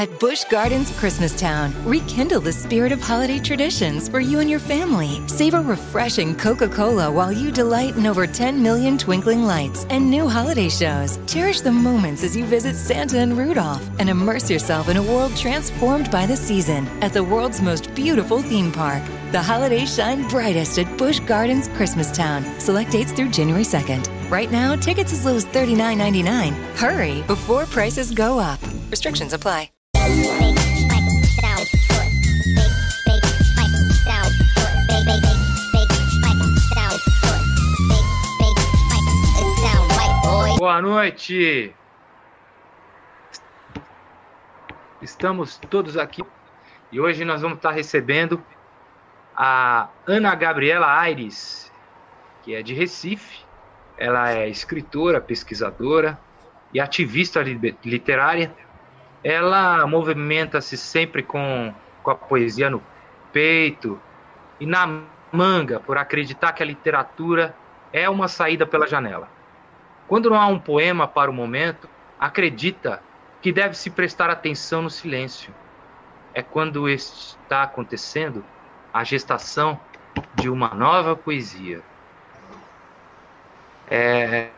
At Busch Gardens Christmastown, rekindle the spirit of holiday traditions for you and your family. Savor a refreshing Coca Cola while you delight in over 10 million twinkling lights and new holiday shows. Cherish the moments as you visit Santa and Rudolph and immerse yourself in a world transformed by the season at the world's most beautiful theme park. The holidays shine brightest at Busch Gardens Christmastown. Select dates through January 2nd. Right now, tickets as low as $39.99. Hurry before prices go up. Restrictions apply. Boa noite! Estamos todos aqui e hoje nós vamos estar recebendo a Ana Gabriela Aires, que é de Recife. Ela é escritora, pesquisadora e ativista literária ela movimenta-se sempre com, com a poesia no peito e na manga, por acreditar que a literatura é uma saída pela janela. Quando não há um poema para o momento, acredita que deve se prestar atenção no silêncio. É quando está acontecendo a gestação de uma nova poesia. É...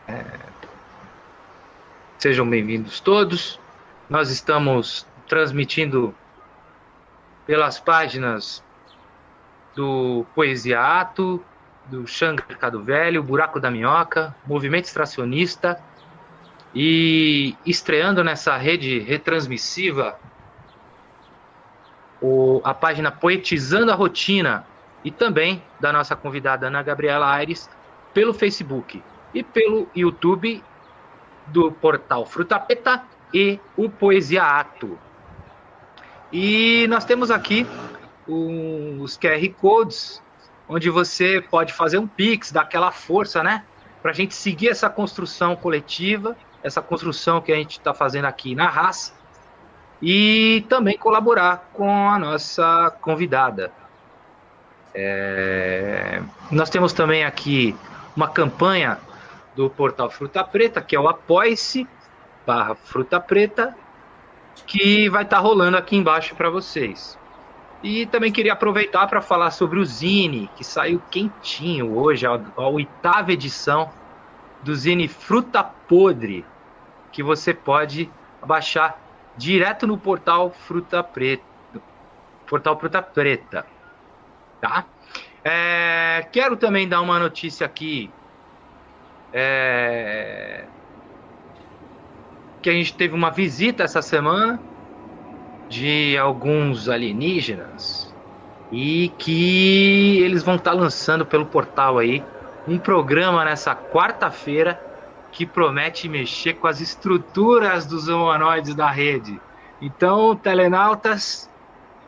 Sejam bem-vindos todos. Nós estamos transmitindo pelas páginas do Poesiato, do Xanga Mercado Velho, Buraco da Minhoca, Movimento Extracionista e estreando nessa rede retransmissiva o, a página Poetizando a Rotina e também da nossa convidada Ana Gabriela Aires pelo Facebook e pelo YouTube do portal Frutapeta e o Poesia Ato. E nós temos aqui os QR Codes, onde você pode fazer um Pix, dar aquela força, né? Para a gente seguir essa construção coletiva, essa construção que a gente está fazendo aqui na raça, e também colaborar com a nossa convidada. É... Nós temos também aqui uma campanha do portal Fruta Preta, que é o Apoie-se, barra Fruta Preta, que vai estar tá rolando aqui embaixo para vocês. E também queria aproveitar para falar sobre o Zine, que saiu quentinho hoje, a, a oitava edição do Zine Fruta Podre, que você pode baixar direto no portal Fruta Preta. Portal Fruta Preta. Tá? É, quero também dar uma notícia aqui. É, que a gente teve uma visita essa semana de alguns alienígenas e que eles vão estar tá lançando pelo portal aí um programa nessa quarta-feira que promete mexer com as estruturas dos humanoides da rede. Então, telenautas,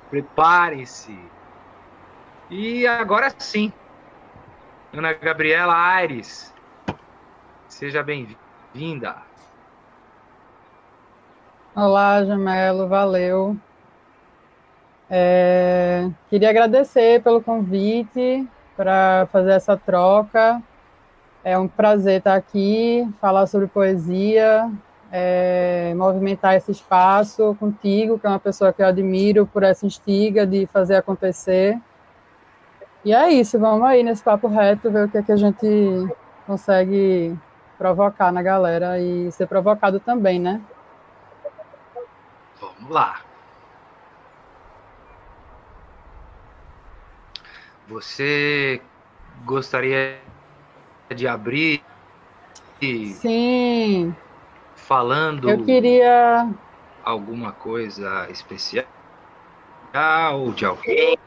preparem-se. E agora sim, Ana Gabriela Aires, seja bem-vinda. Olá, Jamelo, valeu. É, queria agradecer pelo convite para fazer essa troca. É um prazer estar aqui, falar sobre poesia, é, movimentar esse espaço contigo, que é uma pessoa que eu admiro por essa instiga de fazer acontecer. E é isso, vamos aí nesse papo reto, ver o que, é que a gente consegue provocar na galera e ser provocado também, né? Vamos lá. Você gostaria de abrir? Sim. Falando. Eu queria. Alguma coisa especial de alguém?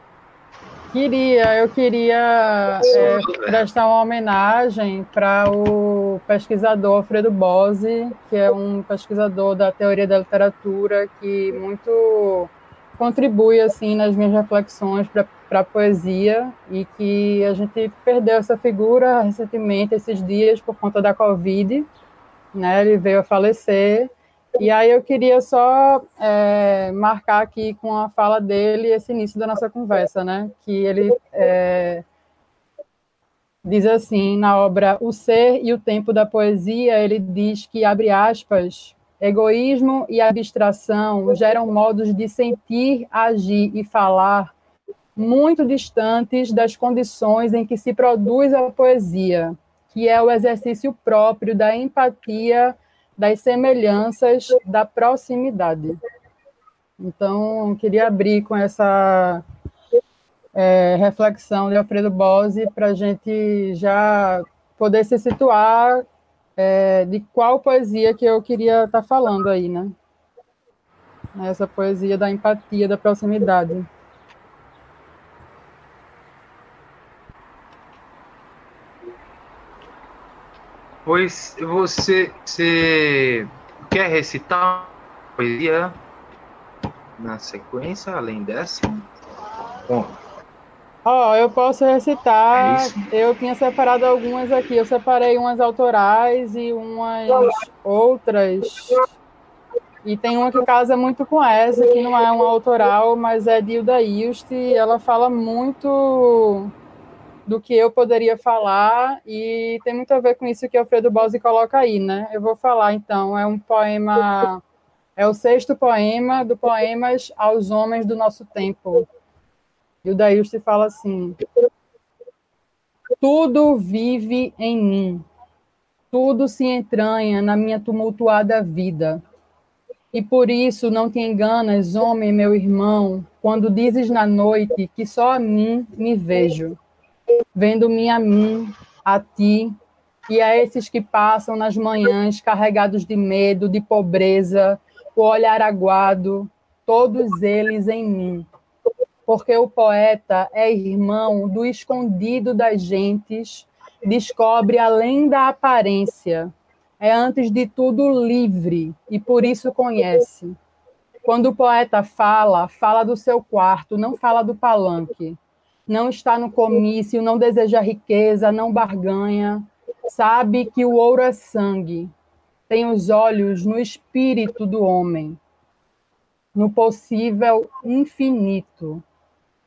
Queria, eu queria é, prestar uma homenagem para o pesquisador Alfredo Bose, que é um pesquisador da teoria da literatura que muito contribui assim nas minhas reflexões para a poesia e que a gente perdeu essa figura recentemente esses dias por conta da Covid, né? Ele veio a falecer e aí eu queria só é, marcar aqui com a fala dele esse início da nossa conversa, né? Que ele é, diz assim na obra O Ser e o Tempo da Poesia, ele diz que abre aspas Egoísmo e abstração geram modos de sentir, agir e falar muito distantes das condições em que se produz a poesia, que é o exercício próprio da empatia, das semelhanças, da proximidade. Então, queria abrir com essa é, reflexão de Alfredo Bose para a gente já poder se situar é, de qual poesia que eu queria estar tá falando aí, né? Essa poesia da empatia, da proximidade. Pois você, você quer recitar uma poesia na sequência, além dessa? Bom. Ó, oh, eu posso recitar. É eu tinha separado algumas aqui. Eu separei umas autorais e umas outras. E tem uma que casa muito com essa, que não é uma autoral, mas é de Hilda Ilst. Ela fala muito do que eu poderia falar e tem muito a ver com isso que Alfredo Bose coloca aí, né? Eu vou falar então, é um poema, é o sexto poema do Poemas aos Homens do Nosso Tempo. E o Daílste fala assim: Tudo vive em mim, tudo se entranha na minha tumultuada vida. E por isso não te enganas, homem, meu irmão, quando dizes na noite que só a mim me vejo vendo-me a mim, a ti, e a esses que passam nas manhãs carregados de medo, de pobreza, o olhar aguado, todos eles em mim. Porque o poeta é irmão do escondido das gentes, descobre além da aparência, é antes de tudo livre e por isso conhece. Quando o poeta fala, fala do seu quarto, não fala do palanque não está no comício, não deseja riqueza, não barganha, sabe que o ouro é sangue, tem os olhos no espírito do homem, no possível infinito,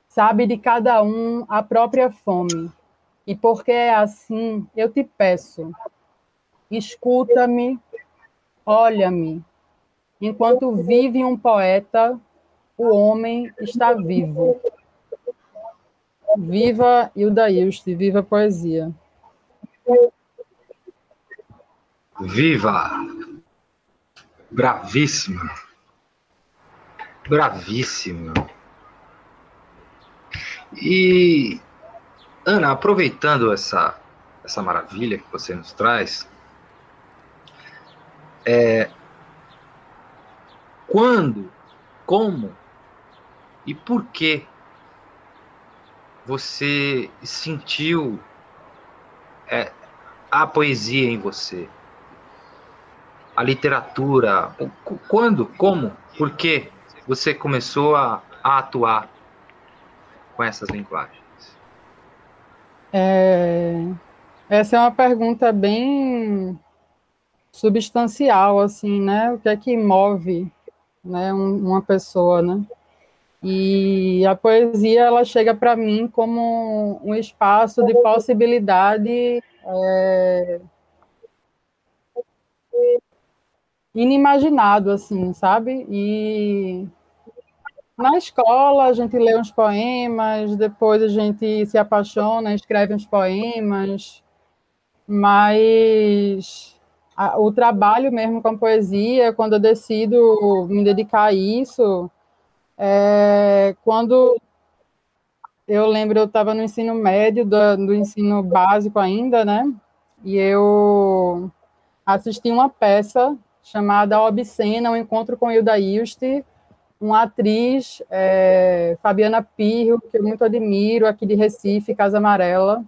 sabe de cada um a própria fome. E porque é assim, eu te peço, escuta-me, olha-me. Enquanto vive um poeta, o homem está vivo. Viva Hilda Ilst, viva poesia. Viva! Bravíssima! Bravíssima! E, Ana, aproveitando essa, essa maravilha que você nos traz, é, quando, como e por que você sentiu é, a poesia em você? A literatura? Quando? Como? Por que você começou a, a atuar com essas linguagens? É, essa é uma pergunta bem substancial, assim, né? O que é que move né, uma pessoa, né? E a poesia ela chega para mim como um espaço de possibilidade é, inimaginado, assim, sabe? E na escola a gente lê uns poemas, depois a gente se apaixona, escreve uns poemas, mas a, o trabalho mesmo com a poesia, quando eu decido me dedicar a isso, é, quando eu lembro, eu estava no ensino médio, do, do, ensino básico ainda, né? E eu assisti uma peça chamada Obscena, um Encontro com Hilda Ilst, uma atriz, é, Fabiana Pirro, que eu muito admiro, aqui de Recife, Casa Amarela.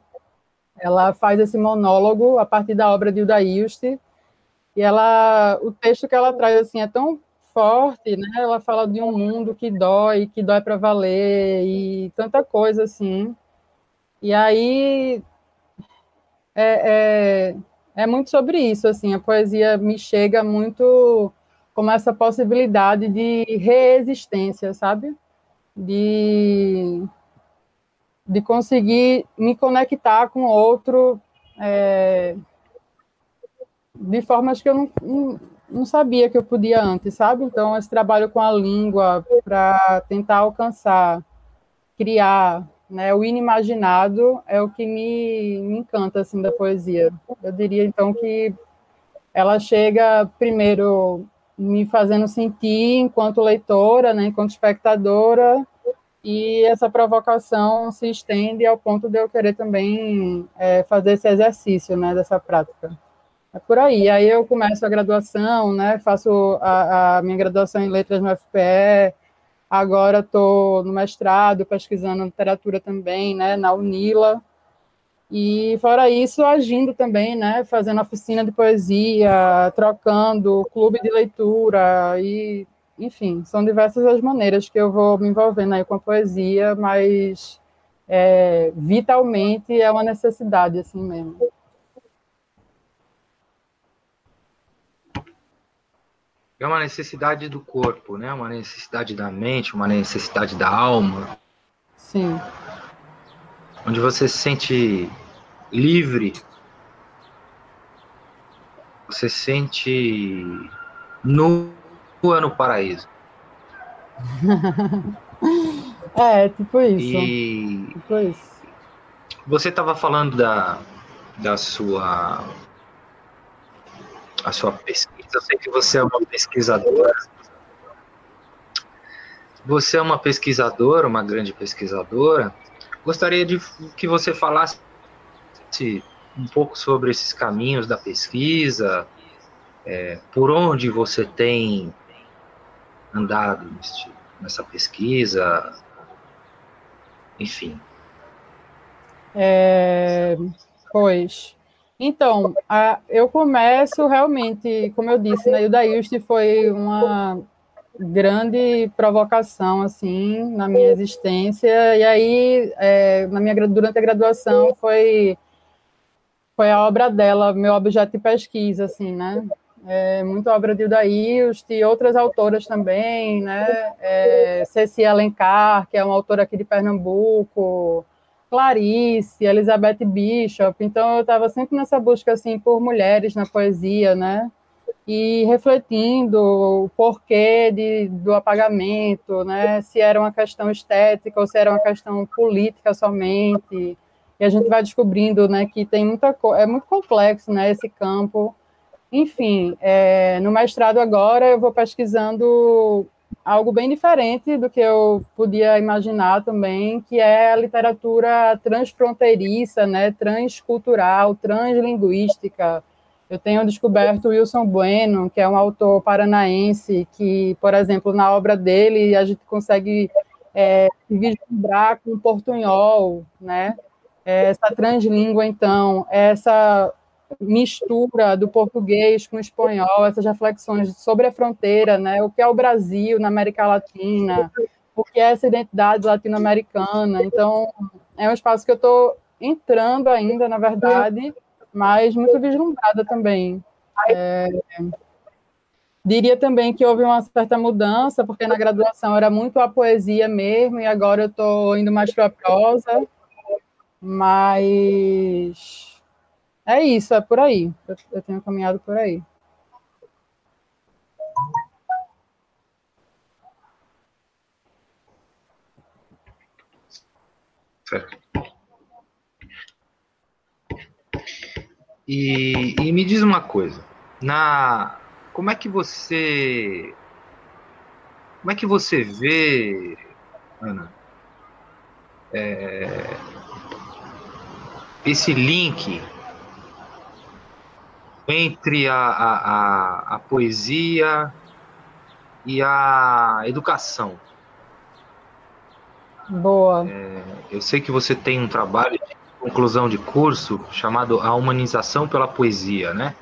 Ela faz esse monólogo a partir da obra de Hilda Ilst, e ela, o texto que ela traz assim é tão forte, né? Ela fala de um mundo que dói, que dói para valer e tanta coisa assim. E aí é, é, é, muito sobre isso, assim. A poesia me chega muito como essa possibilidade de reexistência, sabe? De de conseguir me conectar com outro é, de formas que eu não, não sabia que eu podia antes, sabe? Então, esse trabalho com a língua para tentar alcançar, criar, né, o inimaginado é o que me, me encanta assim da poesia. Eu diria então que ela chega primeiro me fazendo sentir enquanto leitora, né, enquanto espectadora, e essa provocação se estende ao ponto de eu querer também é, fazer esse exercício, né, dessa prática. É por aí. Aí eu começo a graduação, né, faço a, a minha graduação em letras no FPE, agora estou no mestrado, pesquisando literatura também, né, na UNILA, e fora isso, agindo também, né, fazendo oficina de poesia, trocando clube de leitura e, enfim, são diversas as maneiras que eu vou me envolvendo aí com a poesia, mas é, vitalmente é uma necessidade assim mesmo. É uma necessidade do corpo, né? Uma necessidade da mente, uma necessidade da alma. Sim. Onde você se sente livre, você sente nu no paraíso. é, tipo isso. E tipo isso. Você estava falando da, da sua a sua pesquisa. Eu sei que você é uma pesquisadora. Você é uma pesquisadora, uma grande pesquisadora. Gostaria de que você falasse um pouco sobre esses caminhos da pesquisa, é, por onde você tem andado nesse, nessa pesquisa, enfim. É, pois, então, a, eu começo realmente, como eu disse, né, o Daíste foi uma grande provocação assim na minha existência e aí é, na minha durante a graduação foi foi a obra dela, meu objeto de pesquisa, assim, né? É, muito obra de Ilst e outras autoras também, né? É, Ceci Alencar, que é uma autora aqui de Pernambuco, Clarice, Elizabeth Bishop. Então, eu estava sempre nessa busca, assim, por mulheres na poesia, né? E refletindo o porquê de, do apagamento, né? Se era uma questão estética ou se era uma questão política somente e a gente vai descobrindo né, que tem muita é muito complexo né, esse campo. Enfim, é, no mestrado agora eu vou pesquisando algo bem diferente do que eu podia imaginar também, que é a literatura transfronteiriça, né, transcultural, translinguística. Eu tenho descoberto Wilson Bueno, que é um autor paranaense, que, por exemplo, na obra dele a gente consegue é, vislumbrar com portunhol, né? essa translíngua, então, essa mistura do português com o espanhol, essas reflexões sobre a fronteira, né? O que é o Brasil na América Latina, o que é essa identidade latino-americana. Então, é um espaço que eu estou entrando ainda, na verdade, mas muito vislumbrada também. É... Diria também que houve uma certa mudança, porque na graduação era muito a poesia mesmo, e agora eu estou indo mais para a prosa. Mas é isso, é por aí. Eu, eu tenho caminhado por aí. Certo. E, e, me diz uma coisa, na como é que você como é que você vê, Ana, é, esse link entre a, a, a, a poesia e a educação. Boa. É, eu sei que você tem um trabalho de conclusão de curso chamado A Humanização pela Poesia, né?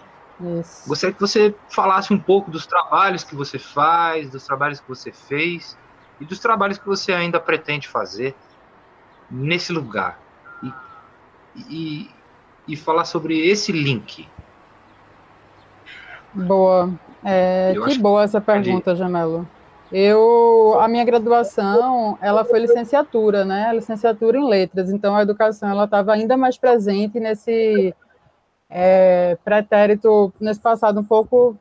Isso. Gostaria que você falasse um pouco dos trabalhos que você faz, dos trabalhos que você fez e dos trabalhos que você ainda pretende fazer nesse lugar e, e falar sobre esse link. Boa. É, que boa essa pergunta, Jamelo. Eu, a minha graduação, ela foi licenciatura, né? Licenciatura em letras. Então, a educação, ela estava ainda mais presente nesse é, pretérito, nesse passado um pouco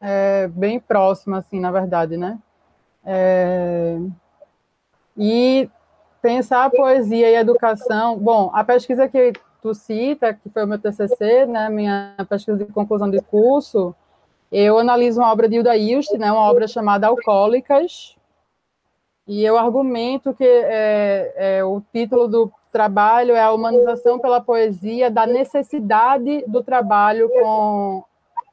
é, bem próxima, assim, na verdade, né? É, e pensar a poesia e a educação. Bom, a pesquisa que tu cita, que foi o meu TCC, né, minha pesquisa de conclusão de curso, eu analiso uma obra de Hilda Ilst, né, uma obra chamada Alcoólicas, e eu argumento que é, é, o título do trabalho é a humanização pela poesia da necessidade do trabalho com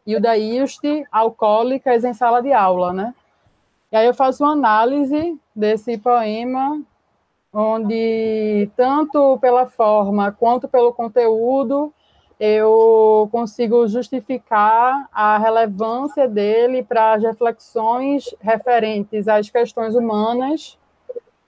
Hilda Ilst, alcoólicas em sala de aula, né? E aí eu faço uma análise desse poema, onde tanto pela forma quanto pelo conteúdo eu consigo justificar a relevância dele para as reflexões referentes às questões humanas,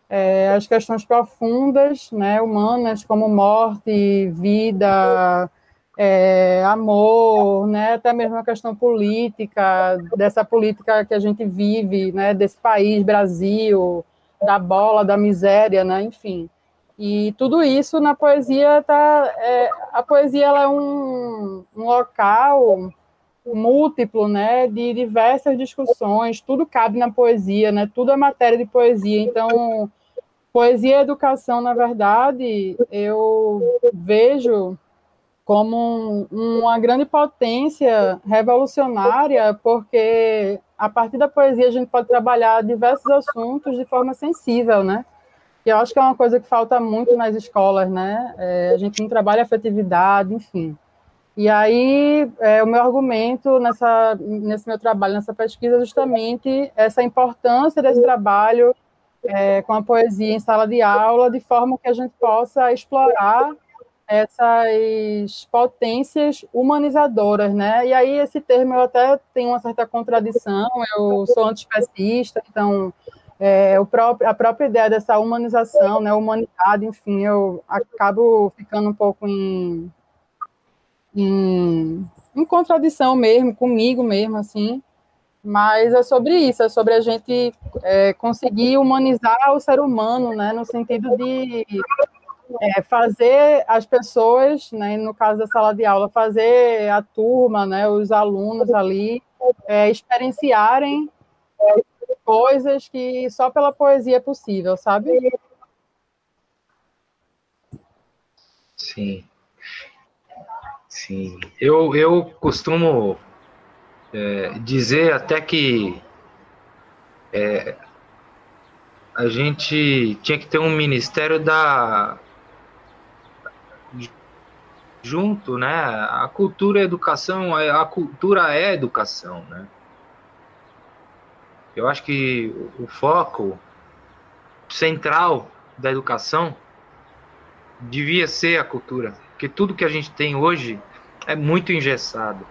é, as questões profundas, né, humanas, como morte, vida, é, amor, né, até mesmo a questão política, dessa política que a gente vive, né, desse país, Brasil, da bola, da miséria, né, enfim. E tudo isso na poesia tá, é, a poesia ela é um, um local múltiplo, né, de diversas discussões, tudo cabe na poesia, né, tudo é matéria de poesia, então poesia e educação, na verdade, eu vejo como um, uma grande potência revolucionária, porque a partir da poesia a gente pode trabalhar diversos assuntos de forma sensível, né? E eu acho que é uma coisa que falta muito nas escolas, né? É, a gente não trabalha afetividade, enfim. E aí, é, o meu argumento nessa, nesse meu trabalho, nessa pesquisa, é justamente essa importância desse trabalho é, com a poesia em sala de aula, de forma que a gente possa explorar essas potências humanizadoras, né? E aí esse termo eu até tenho uma certa contradição, eu sou antiespecista, então é, o próprio, a própria ideia dessa humanização, né, humanidade, enfim, eu acabo ficando um pouco em, em, em contradição mesmo, comigo mesmo, assim, mas é sobre isso, é sobre a gente é, conseguir humanizar o ser humano, né, no sentido de é, fazer as pessoas, né, no caso da sala de aula, fazer a turma, né, os alunos ali, é, experienciarem coisas que só pela poesia é possível, sabe? Sim. Sim. Eu, eu costumo é, dizer até que é, a gente tinha que ter um ministério da junto, né? A cultura a educação, a cultura é educação, né? Eu acho que o foco central da educação devia ser a cultura, porque tudo que a gente tem hoje é muito engessado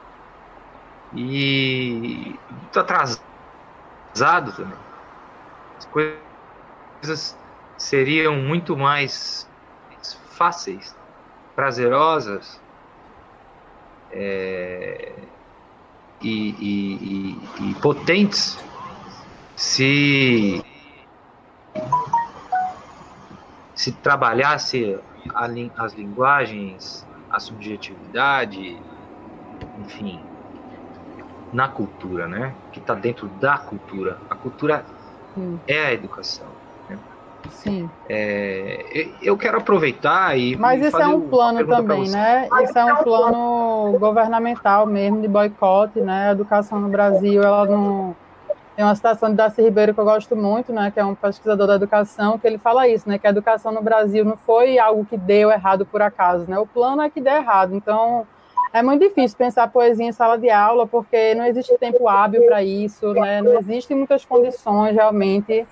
e muito atrasado também. As coisas seriam muito mais fáceis prazerosas é, e, e, e, e, potentes se se trabalhasse as linguagens, a subjetividade, enfim, na cultura, né? Que está dentro da cultura. A cultura hum. é a educação. Sim. É, eu quero aproveitar e. Mas isso é um plano também, né? Isso é um plano governamental mesmo de boicote, né? A educação no Brasil, ela não. Tem uma citação de Darcy Ribeiro que eu gosto muito, né? Que é um pesquisador da educação, que ele fala isso, né? Que a educação no Brasil não foi algo que deu errado por acaso, né? O plano é que deu errado. Então, é muito difícil pensar poesia em sala de aula, porque não existe tempo hábil para isso, né? Não existem muitas condições realmente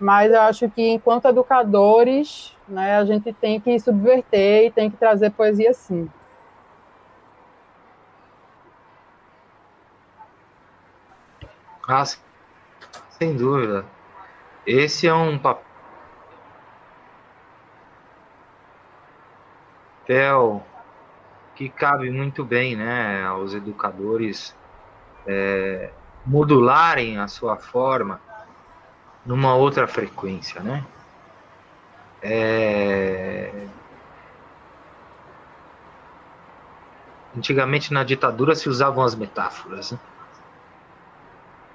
mas eu acho que enquanto educadores, né, a gente tem que subverter e tem que trazer poesia sim. Ah, sem dúvida. Esse é um papel que cabe muito bem né, aos educadores é, modularem a sua forma numa outra frequência, né? É... Antigamente na ditadura se usavam as metáforas, né?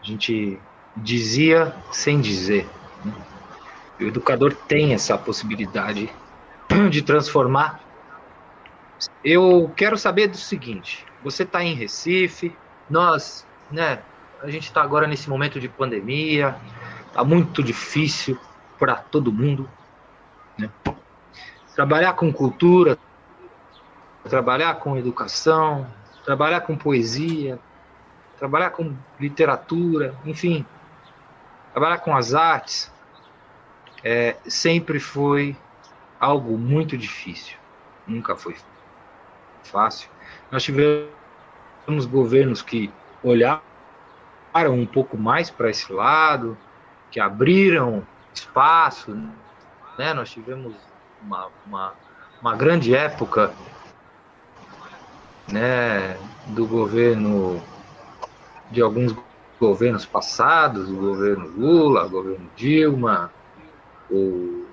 A gente dizia sem dizer. Né? O educador tem essa possibilidade de transformar. Eu quero saber do seguinte: você está em Recife, nós, né? A gente está agora nesse momento de pandemia, tá muito difícil para todo mundo. Né? Trabalhar com cultura, trabalhar com educação, trabalhar com poesia, trabalhar com literatura, enfim, trabalhar com as artes, é, sempre foi algo muito difícil. Nunca foi fácil. Nós tivemos governos que olharam um pouco mais para esse lado, que abriram espaço. Né? Nós tivemos uma, uma, uma grande época né, do governo, de alguns governos passados, o governo Lula, o governo Dilma, o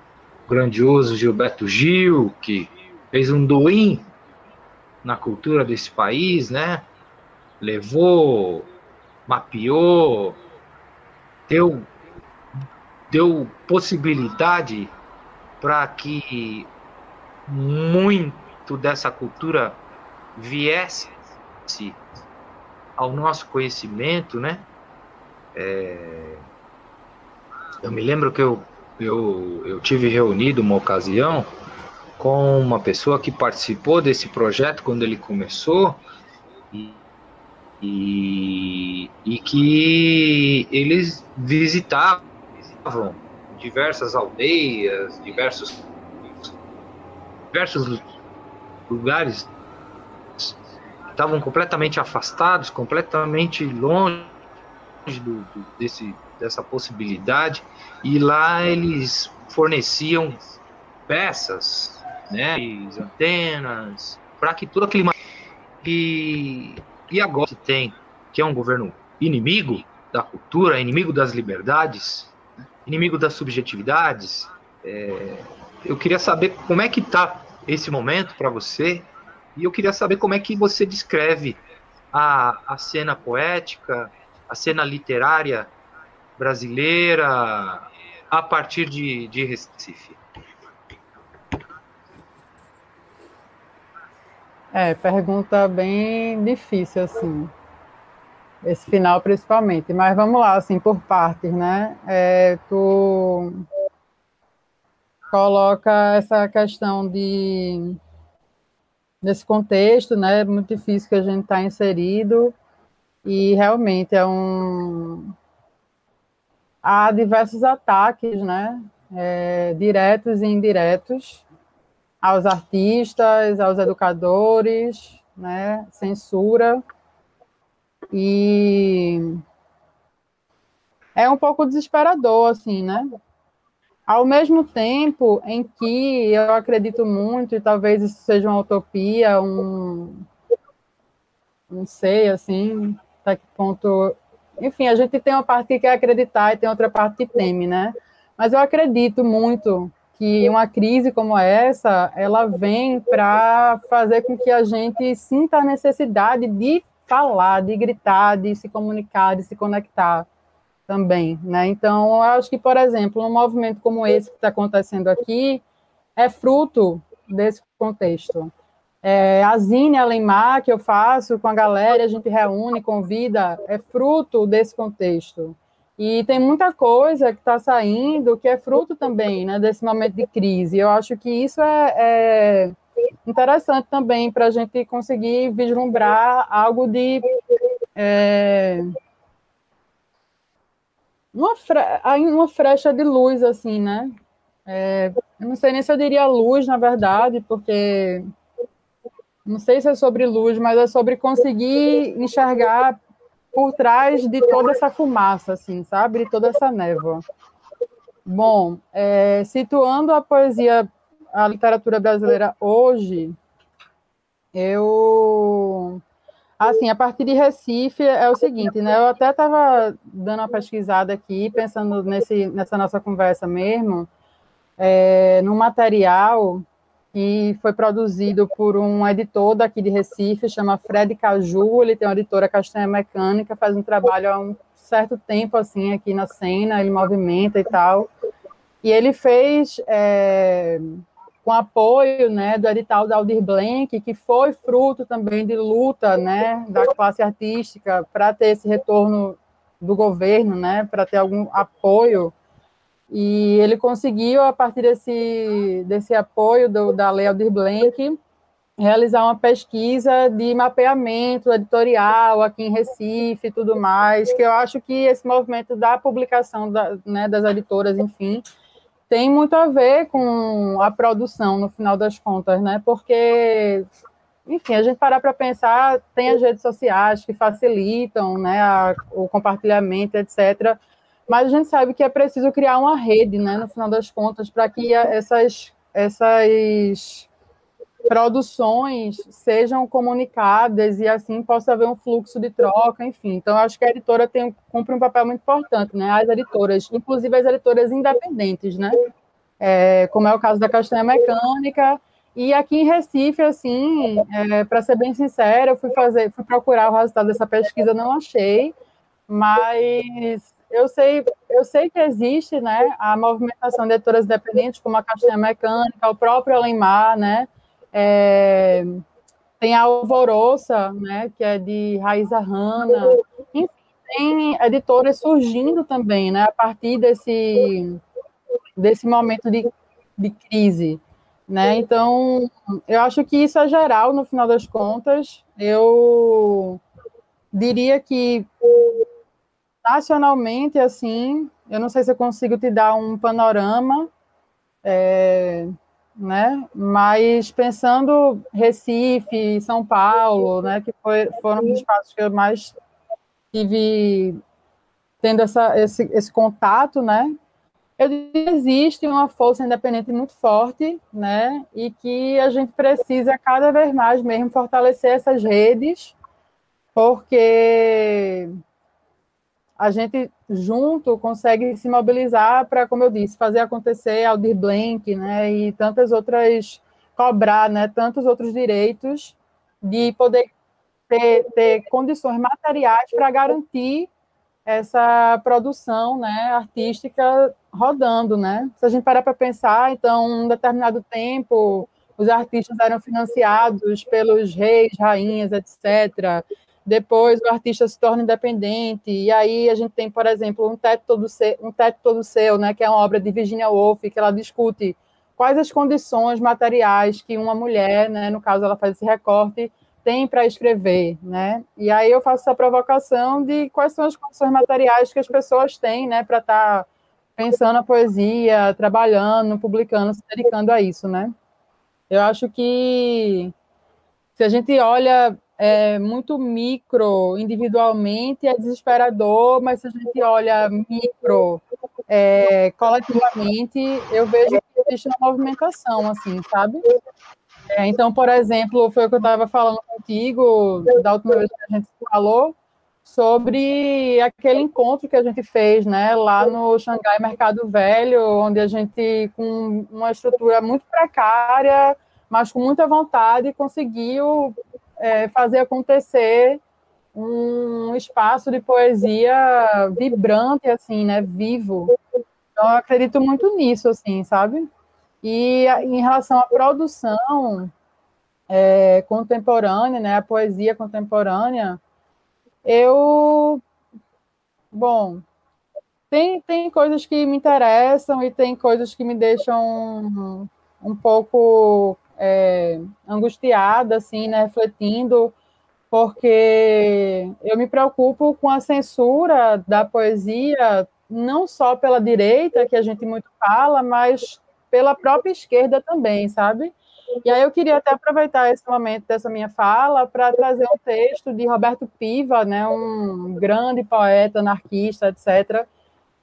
grandioso Gilberto Gil, que fez um doim na cultura desse país, né? Levou, mapeou, deu, deu possibilidade para que muito dessa cultura viesse ao nosso conhecimento, né? É... Eu me lembro que eu, eu, eu tive reunido uma ocasião com uma pessoa que participou desse projeto quando ele começou e, e, e que eles visitavam diversas aldeias, diversos, diversos lugares estavam completamente afastados, completamente longe do, do, desse, dessa possibilidade, e lá eles forneciam peças, né, antenas, para que tudo aquele e, e agora que tem, que é um governo inimigo da cultura, inimigo das liberdades, inimigo das subjetividades, é, eu queria saber como é que está esse momento para você e eu queria saber como é que você descreve a, a cena poética, a cena literária brasileira a partir de, de Recife. É, pergunta bem difícil, assim. Esse final, principalmente. Mas vamos lá, assim, por partes, né? É, tu coloca essa questão de nesse contexto, né, muito difícil que a gente está inserido, e realmente é um... Há diversos ataques, né, é, diretos e indiretos, aos artistas, aos educadores, né, censura, e é um pouco desesperador, assim, né, ao mesmo tempo em que eu acredito muito, e talvez isso seja uma utopia, um. Não sei, assim, até que ponto. Enfim, a gente tem uma parte que quer acreditar e tem outra parte que teme, né? Mas eu acredito muito que uma crise como essa, ela vem para fazer com que a gente sinta a necessidade de falar, de gritar, de se comunicar, de se conectar também, né? Então, eu acho que, por exemplo, um movimento como esse que está acontecendo aqui é fruto desse contexto. É, a Zine Alemar, que eu faço com a galera, a gente reúne, convida, é fruto desse contexto. E tem muita coisa que está saindo que é fruto também né, desse momento de crise. Eu acho que isso é, é interessante também para a gente conseguir vislumbrar algo de. É, uma, fre uma frecha de luz, assim, né? É, eu não sei nem se eu diria luz, na verdade, porque não sei se é sobre luz, mas é sobre conseguir enxergar por trás de toda essa fumaça, assim, sabe? De toda essa névoa. Bom, é, situando a poesia, a literatura brasileira hoje, eu Assim, a partir de Recife é o seguinte, né? Eu até estava dando uma pesquisada aqui, pensando nesse, nessa nossa conversa mesmo, é, num material que foi produzido por um editor daqui de Recife, chama Fred Caju, ele tem uma editora Castanha Mecânica, faz um trabalho há uns certo tempo assim aqui na cena, ele movimenta e tal. E ele fez é, com apoio né, do edital da Aldir Blanc, que foi fruto também de luta né, da classe artística para ter esse retorno do governo, né, para ter algum apoio. E ele conseguiu, a partir desse, desse apoio do, da Lei Aldir Blanc, realizar uma pesquisa de mapeamento editorial aqui em Recife e tudo mais, que eu acho que esse movimento da publicação da, né, das editoras, enfim, tem muito a ver com a produção, no final das contas, né? Porque, enfim, a gente parar para pensar, tem as redes sociais que facilitam né, a, o compartilhamento, etc., mas a gente sabe que é preciso criar uma rede, né, no final das contas, para que essas, essas produções sejam comunicadas e assim possa haver um fluxo de troca, enfim. Então, acho que a editora tem, cumpre um papel muito importante, né? As editoras, inclusive as editoras independentes, né? É, como é o caso da Castanha Mecânica. E aqui em Recife, assim, é, para ser bem sincera, eu fui fazer, fui procurar o resultado dessa pesquisa, não achei, mas eu sei, eu sei que existe, né, a movimentação de editoras independentes, como a Castanha Mecânica, o próprio Alemar, né, é, tem a Alvoroça, né, que é de Raíza Hanna. Enfim, tem editoras surgindo também, né, a partir desse, desse momento de, de crise. Né? Então, eu acho que isso é geral, no final das contas. Eu diria que nacionalmente, assim, eu não sei se eu consigo te dar um panorama, é, né? Mas pensando Recife, São Paulo, né? Que foi, foram os espaços que eu mais tive tendo essa, esse, esse contato, né? Eu existe uma força independente muito forte, né? E que a gente precisa cada vez mais mesmo fortalecer essas redes, porque a gente junto consegue se mobilizar para, como eu disse, fazer acontecer Aldir Blank, né, e tantas outras cobrar, né, tantos outros direitos de poder ter, ter condições materiais para garantir essa produção, né, artística rodando, né? Se a gente parar para pensar, então, um determinado tempo, os artistas eram financiados pelos reis, rainhas, etc depois o artista se torna independente, e aí a gente tem, por exemplo, um teto todo seu, um teto todo seu né, que é uma obra de Virginia Woolf, que ela discute quais as condições materiais que uma mulher, né, no caso ela faz esse recorte, tem para escrever, né? E aí eu faço essa provocação de quais são as condições materiais que as pessoas têm, né, para estar tá pensando a poesia, trabalhando, publicando, se dedicando a isso, né? Eu acho que se a gente olha é, muito micro individualmente é desesperador, mas se a gente olha micro é, coletivamente, eu vejo que existe uma movimentação, assim, sabe? É, então, por exemplo, foi o que eu estava falando contigo da última vez que a gente falou sobre aquele encontro que a gente fez, né, lá no Xangai Mercado Velho, onde a gente, com uma estrutura muito precária, mas com muita vontade, conseguiu é, fazer acontecer um espaço de poesia vibrante, assim, né, vivo. Então, eu acredito muito nisso, assim, sabe? E em relação à produção é, contemporânea, né, a poesia contemporânea, eu, bom, tem, tem coisas que me interessam e tem coisas que me deixam um, um pouco é, angustiada, assim, né, refletindo, porque eu me preocupo com a censura da poesia, não só pela direita, que a gente muito fala, mas pela própria esquerda também, sabe? E aí eu queria até aproveitar esse momento dessa minha fala para trazer um texto de Roberto Piva, né, um grande poeta, anarquista, etc.,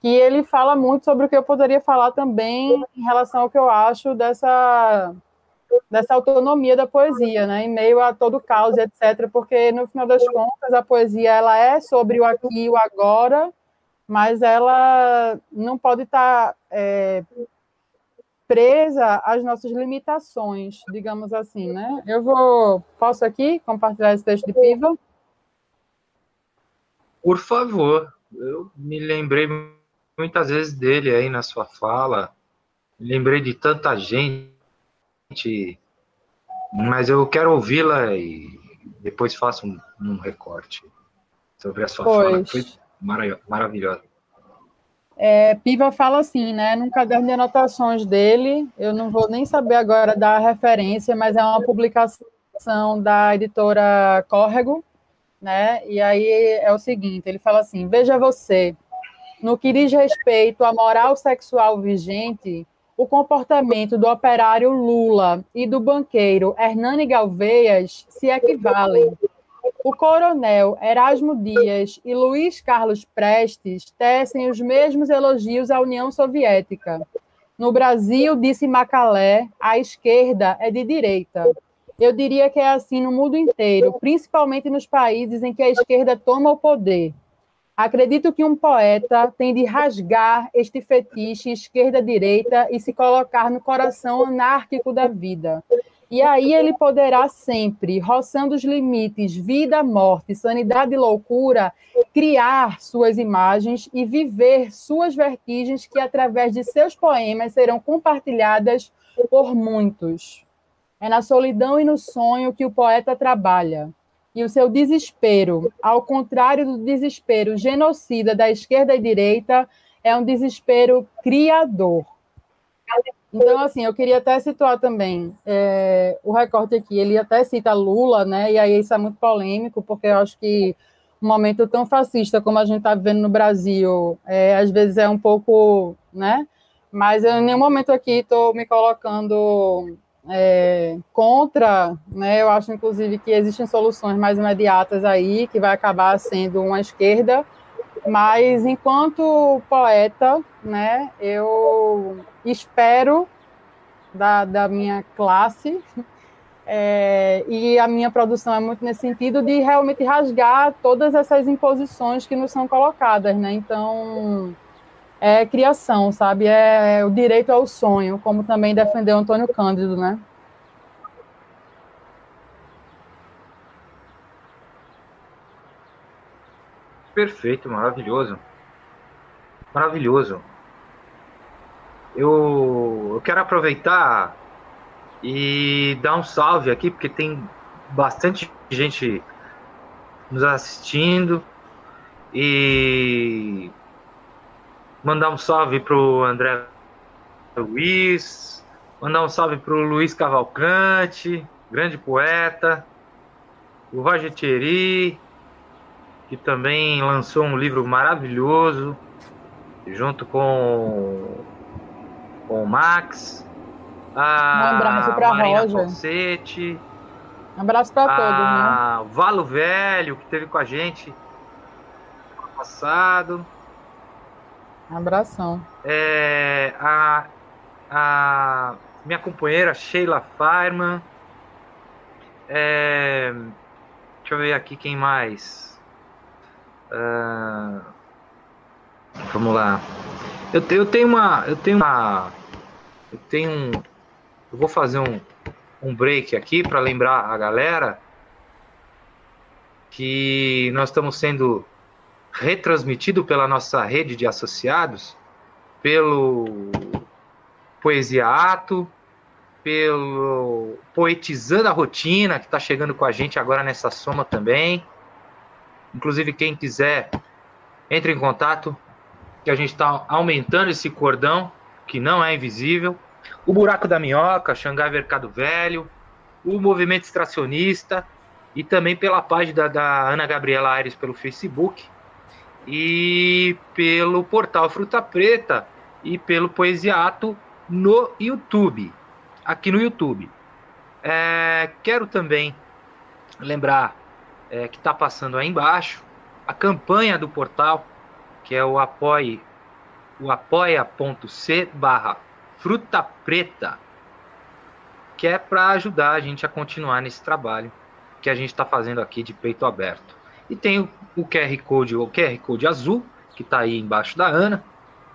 que ele fala muito sobre o que eu poderia falar também em relação ao que eu acho dessa dessa autonomia da poesia, né, em meio a todo o caos, etc., porque no final das contas a poesia ela é sobre o aqui e o agora, mas ela não pode estar é, presa às nossas limitações, digamos assim, né? Eu vou, posso aqui compartilhar esse texto de Piva? Por favor. eu me lembrei muitas vezes dele aí na sua fala. Lembrei de tanta gente, mas eu quero ouvi-la e depois faço um, um, recorte sobre a sua pois. fala, que foi maravilhosa. É, Piva fala assim, né? No caderno de anotações dele, eu não vou nem saber agora da referência, mas é uma publicação da editora Córrego, né? E aí é o seguinte: ele fala assim: veja você, no que diz respeito à moral sexual vigente, o comportamento do operário Lula e do banqueiro Hernani Galveias se equivalem o coronel Erasmo Dias e Luiz Carlos Prestes tecem os mesmos elogios à União Soviética. No Brasil, disse Macalé, a esquerda é de direita. Eu diria que é assim no mundo inteiro, principalmente nos países em que a esquerda toma o poder. Acredito que um poeta tem de rasgar este fetiche esquerda-direita e se colocar no coração anárquico da vida. E aí ele poderá sempre, roçando os limites vida, morte, sanidade e loucura, criar suas imagens e viver suas vertigens que, através de seus poemas, serão compartilhadas por muitos. É na solidão e no sonho que o poeta trabalha. E o seu desespero, ao contrário do desespero genocida da esquerda e direita, é um desespero criador. Então, assim, eu queria até situar também é, o recorte aqui. Ele até cita Lula, né? E aí isso é muito polêmico, porque eu acho que um momento tão fascista como a gente está vivendo no Brasil, é, às vezes é um pouco, né? Mas eu, em nenhum momento aqui estou me colocando é, contra, né? Eu acho, inclusive, que existem soluções mais imediatas aí, que vai acabar sendo uma esquerda mas enquanto poeta, né, eu espero da, da minha classe é, e a minha produção é muito nesse sentido de realmente rasgar todas essas imposições que nos são colocadas, né? Então é criação, sabe? É, é o direito ao sonho, como também defendeu Antônio Cândido, né? perfeito, maravilhoso. Maravilhoso. Eu, eu quero aproveitar e dar um salve aqui, porque tem bastante gente nos assistindo. E mandar um salve pro André Luiz, mandar um salve pro Luiz Cavalcante, grande poeta, o Roger Thierry, que também lançou um livro maravilhoso, junto com, com o Max. A um abraço para Roger. Falsete, um abraço para todos. Né? O Valo Velho, que teve com a gente no passado. Abração. É, a, a minha companheira Sheila Fireman. É, deixa eu ver aqui quem mais. Uh, vamos lá. Eu, eu tenho uma. Eu tenho uma. Eu tenho um. Eu vou fazer um, um break aqui para lembrar a galera que nós estamos sendo retransmitido pela nossa rede de associados, pelo Poesia Ato, pelo Poetizando a Rotina, que está chegando com a gente agora nessa soma também. Inclusive, quem quiser, entre em contato, que a gente está aumentando esse cordão, que não é invisível. O Buraco da Minhoca, Xangai Mercado Velho, o Movimento Extracionista e também pela página da Ana Gabriela Aires pelo Facebook e pelo portal Fruta Preta e pelo Poesiato no YouTube, aqui no YouTube. É, quero também lembrar é, que está passando aí embaixo, a campanha do portal, que é o apoie, o apoia.c barra fruta preta, que é para ajudar a gente a continuar nesse trabalho que a gente está fazendo aqui de peito aberto. E tem o, o QR Code, o QR Code azul, que está aí embaixo da Ana,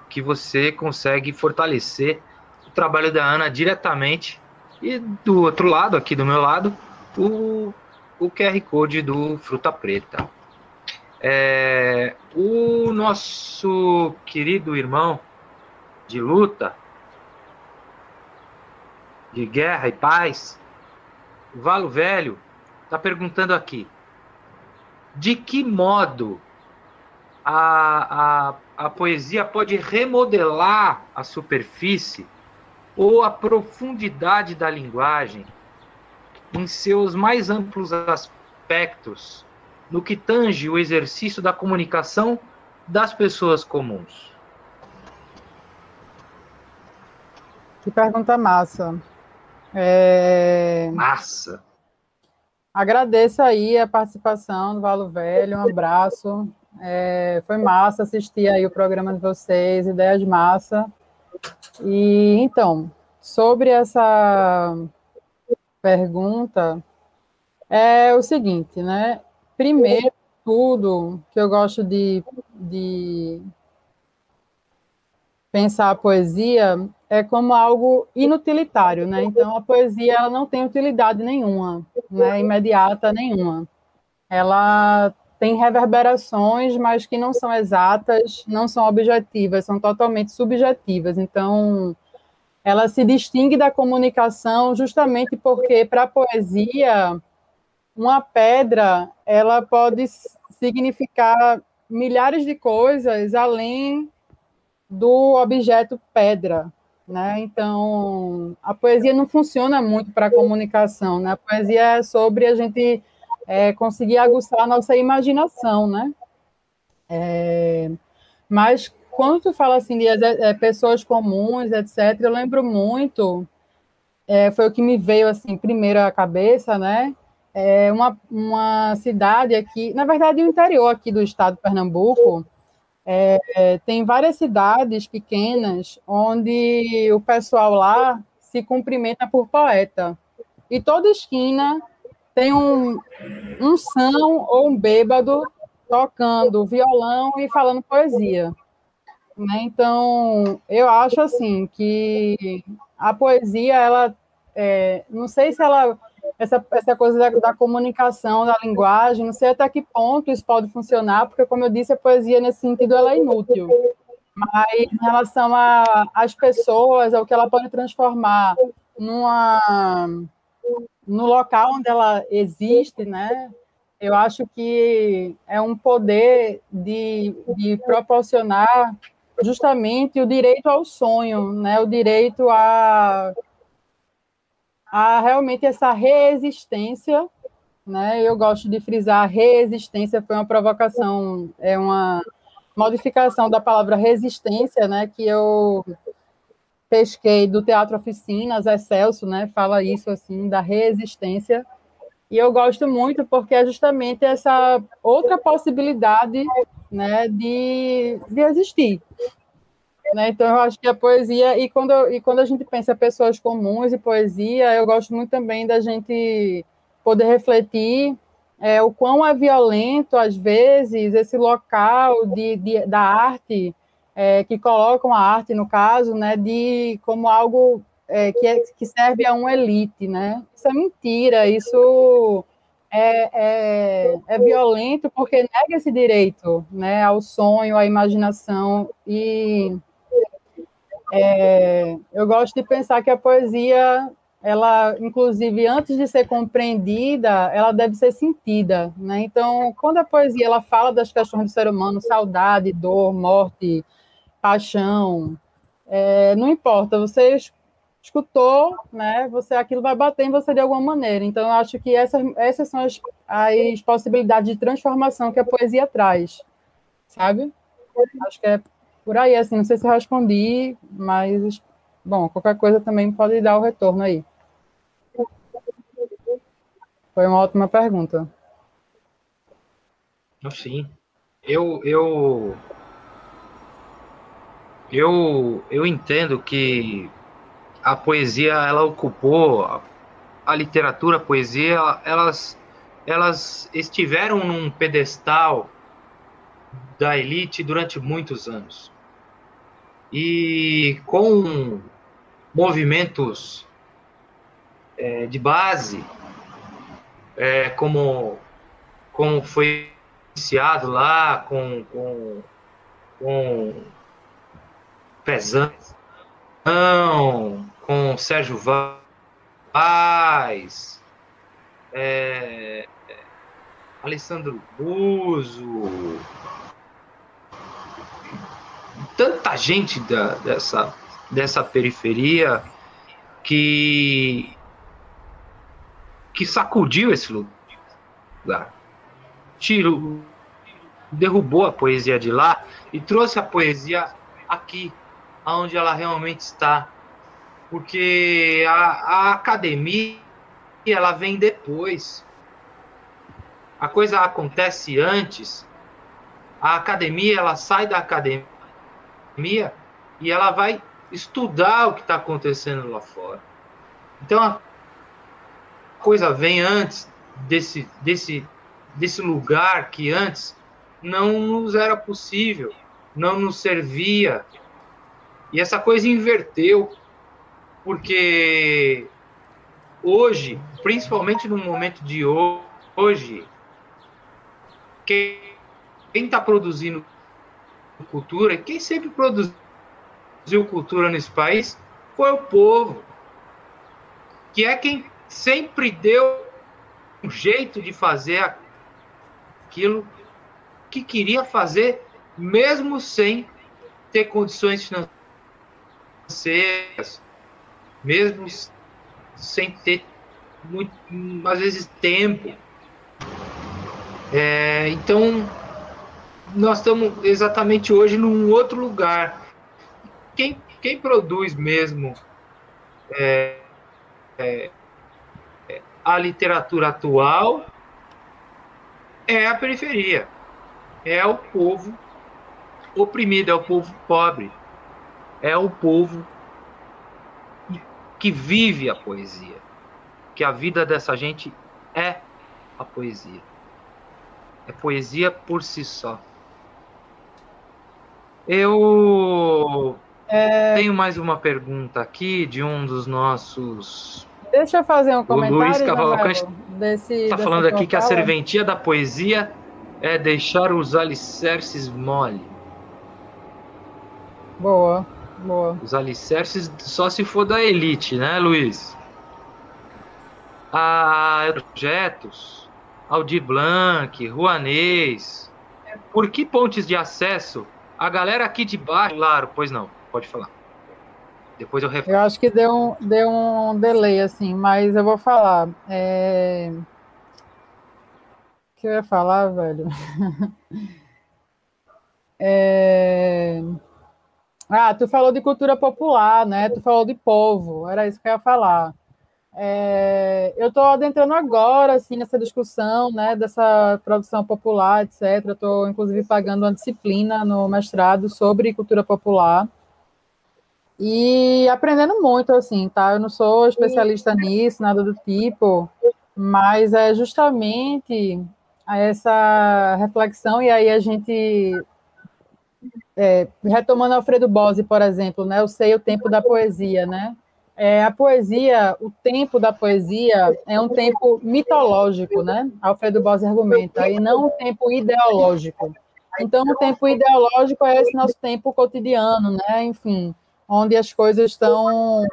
que você consegue fortalecer o trabalho da Ana diretamente. E do outro lado, aqui do meu lado, o o QR Code do Fruta Preta. É, o nosso querido irmão de luta, de guerra e paz, Valo Velho, está perguntando aqui: de que modo a, a, a poesia pode remodelar a superfície ou a profundidade da linguagem em seus mais amplos aspectos no que tange o exercício da comunicação das pessoas comuns? Que pergunta massa. É... Massa. Agradeço aí a participação do Valo Velho, um abraço. É, foi massa assistir aí o programa de vocês, ideias massa. E então, sobre essa pergunta, é o seguinte, né? Primeiro, tudo que eu gosto de, de pensar a poesia é como algo inutilitário, né? Então a poesia ela não tem utilidade nenhuma, né? Imediata nenhuma. Ela tem reverberações, mas que não são exatas, não são objetivas, são totalmente subjetivas. Então ela se distingue da comunicação justamente porque para a poesia uma pedra ela pode significar milhares de coisas além do objeto pedra, né? Então, a poesia não funciona muito para a comunicação, né? A poesia é sobre a gente é, conseguir aguçar a nossa imaginação, né? É, mas quando tu fala assim de é, pessoas comuns, etc., eu lembro muito, é, foi o que me veio assim primeiro à cabeça, né? É uma, uma cidade aqui, na verdade, o interior aqui do estado de Pernambuco, é, tem várias cidades pequenas onde o pessoal lá se cumprimenta por poeta. E toda esquina tem um, um são ou um bêbado tocando violão e falando poesia. Né? Então, eu acho assim que a poesia, ela, é, não sei se ela essa, essa coisa da, da, comunicação, da linguagem, não sei até que ponto isso pode funcionar, porque, como eu disse, a poesia, nesse sentido, ela é inútil. Mas, em relação às pessoas, ao que ela pode transformar numa, no local onde ela existe, né? Eu acho que é um poder de, de proporcionar justamente o direito ao sonho, né? O direito a a realmente essa resistência, né? Eu gosto de frisar resistência foi uma provocação, é uma modificação da palavra resistência, né? Que eu pesquei do Teatro Oficinas, é Celso, né? Fala isso assim da resistência. E eu gosto muito porque é justamente essa outra possibilidade, né, de, de existir, né? Então, eu acho que a poesia, e quando, e quando a gente pensa pessoas comuns e poesia, eu gosto muito também da gente poder refletir é, o quão é violento, às vezes, esse local de, de da arte, é, que colocam a arte, no caso, né, de, como algo é, que, é, que serve a uma elite. Né? Isso é mentira, isso é, é, é, violento porque nega esse direito né, ao sonho, à imaginação, e é, eu gosto de pensar que a poesia, ela, inclusive, antes de ser compreendida, ela deve ser sentida, né? Então, quando a poesia ela fala das questões do ser humano, saudade, dor, morte, paixão, é, não importa, você escutou, né? Você aquilo vai bater em você de alguma maneira. Então, eu acho que essas, essas são as, as possibilidades de transformação que a poesia traz, sabe? Acho que é por aí, assim, não sei se eu respondi, mas, bom, qualquer coisa também pode dar o retorno aí. Foi uma ótima pergunta. Sim. Eu, eu, eu, eu entendo que a poesia, ela ocupou, a, a literatura, a poesia, elas, elas estiveram num pedestal da elite durante muitos anos e com movimentos é, de base, é, como, como foi iniciado lá com, com, com Pezão, com Sérgio Vaz, é, Alessandro Buzo, tanta gente da, dessa, dessa periferia que que sacudiu esse lugar. Tiro, derrubou a poesia de lá e trouxe a poesia aqui, aonde ela realmente está. Porque a, a academia ela vem depois. A coisa acontece antes. A academia ela sai da academia e ela vai estudar o que está acontecendo lá fora. Então a coisa vem antes desse, desse, desse lugar que antes não nos era possível, não nos servia. E essa coisa inverteu, porque hoje, principalmente no momento de hoje, quem está produzindo cultura, quem sempre produziu cultura nesse país foi o povo, que é quem sempre deu um jeito de fazer aquilo que queria fazer, mesmo sem ter condições financeiras, mesmo sem ter muito, às vezes tempo. É, então nós estamos exatamente hoje num outro lugar. Quem, quem produz mesmo é, é, a literatura atual é a periferia, é o povo oprimido, é o povo pobre, é o povo que vive a poesia, que a vida dessa gente é a poesia. É poesia por si só. Eu é... tenho mais uma pergunta aqui de um dos nossos Deixa eu fazer um comentário. O Luiz Cavalcante está falando aqui que a serventia da poesia é deixar os alicerces mole. Boa, boa. Os alicerces só se for da elite, né, Luiz? A projetos, Aldir Blanc, Rouanês. Por que pontes de acesso? A galera aqui de baixo, claro, pois não, pode falar. Depois eu Eu acho que deu um, deu um delay, assim, mas eu vou falar. É... O que eu ia falar, velho? é... Ah, tu falou de cultura popular, né? Tu falou de povo, era isso que eu ia falar. É, eu estou adentrando agora assim nessa discussão, né, dessa produção popular, etc. Estou inclusive pagando uma disciplina no mestrado sobre cultura popular e aprendendo muito, assim, tá? Eu não sou especialista nisso, nada do tipo, mas é justamente essa reflexão, e aí a gente, é, retomando Alfredo Bose, por exemplo, né? Eu sei o tempo da poesia, né? É, a poesia, o tempo da poesia é um tempo mitológico, né? Alfredo Bose argumenta, e não um tempo ideológico. Então, o tempo ideológico é esse nosso tempo cotidiano, né? Enfim, onde as coisas estão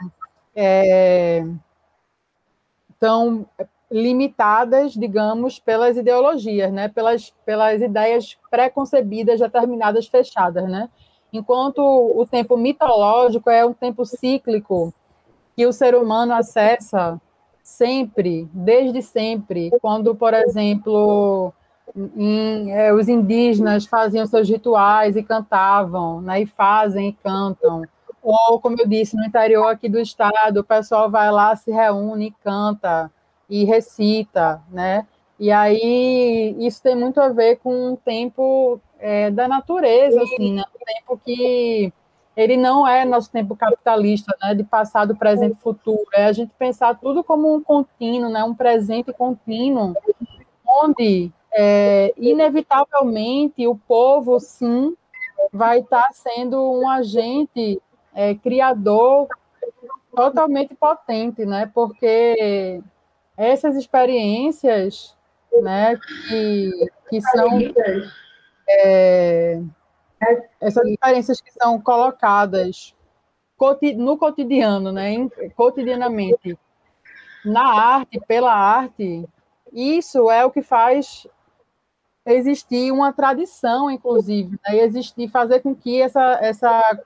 é, tão limitadas, digamos, pelas ideologias, né? pelas, pelas ideias pré-concebidas, determinadas, fechadas. Né? Enquanto o tempo mitológico é um tempo cíclico que o ser humano acessa sempre, desde sempre, quando, por exemplo, em, é, os indígenas faziam seus rituais e cantavam, né? e fazem e cantam ou, como eu disse, no interior aqui do estado, o pessoal vai lá, se reúne, canta e recita, né? E aí isso tem muito a ver com o tempo é, da natureza, assim, né? O tempo que ele não é nosso tempo capitalista, né? De passado, presente, futuro. É a gente pensar tudo como um contínuo, né? Um presente contínuo, onde é, inevitavelmente o povo, sim, vai estar sendo um agente é, criador totalmente potente, né? Porque essas experiências né, que, que são é, essas diferenças que são colocadas no cotidiano, né, cotidianamente, na arte, pela arte, isso é o que faz existir uma tradição, inclusive, né, e existir, fazer com que essa, essa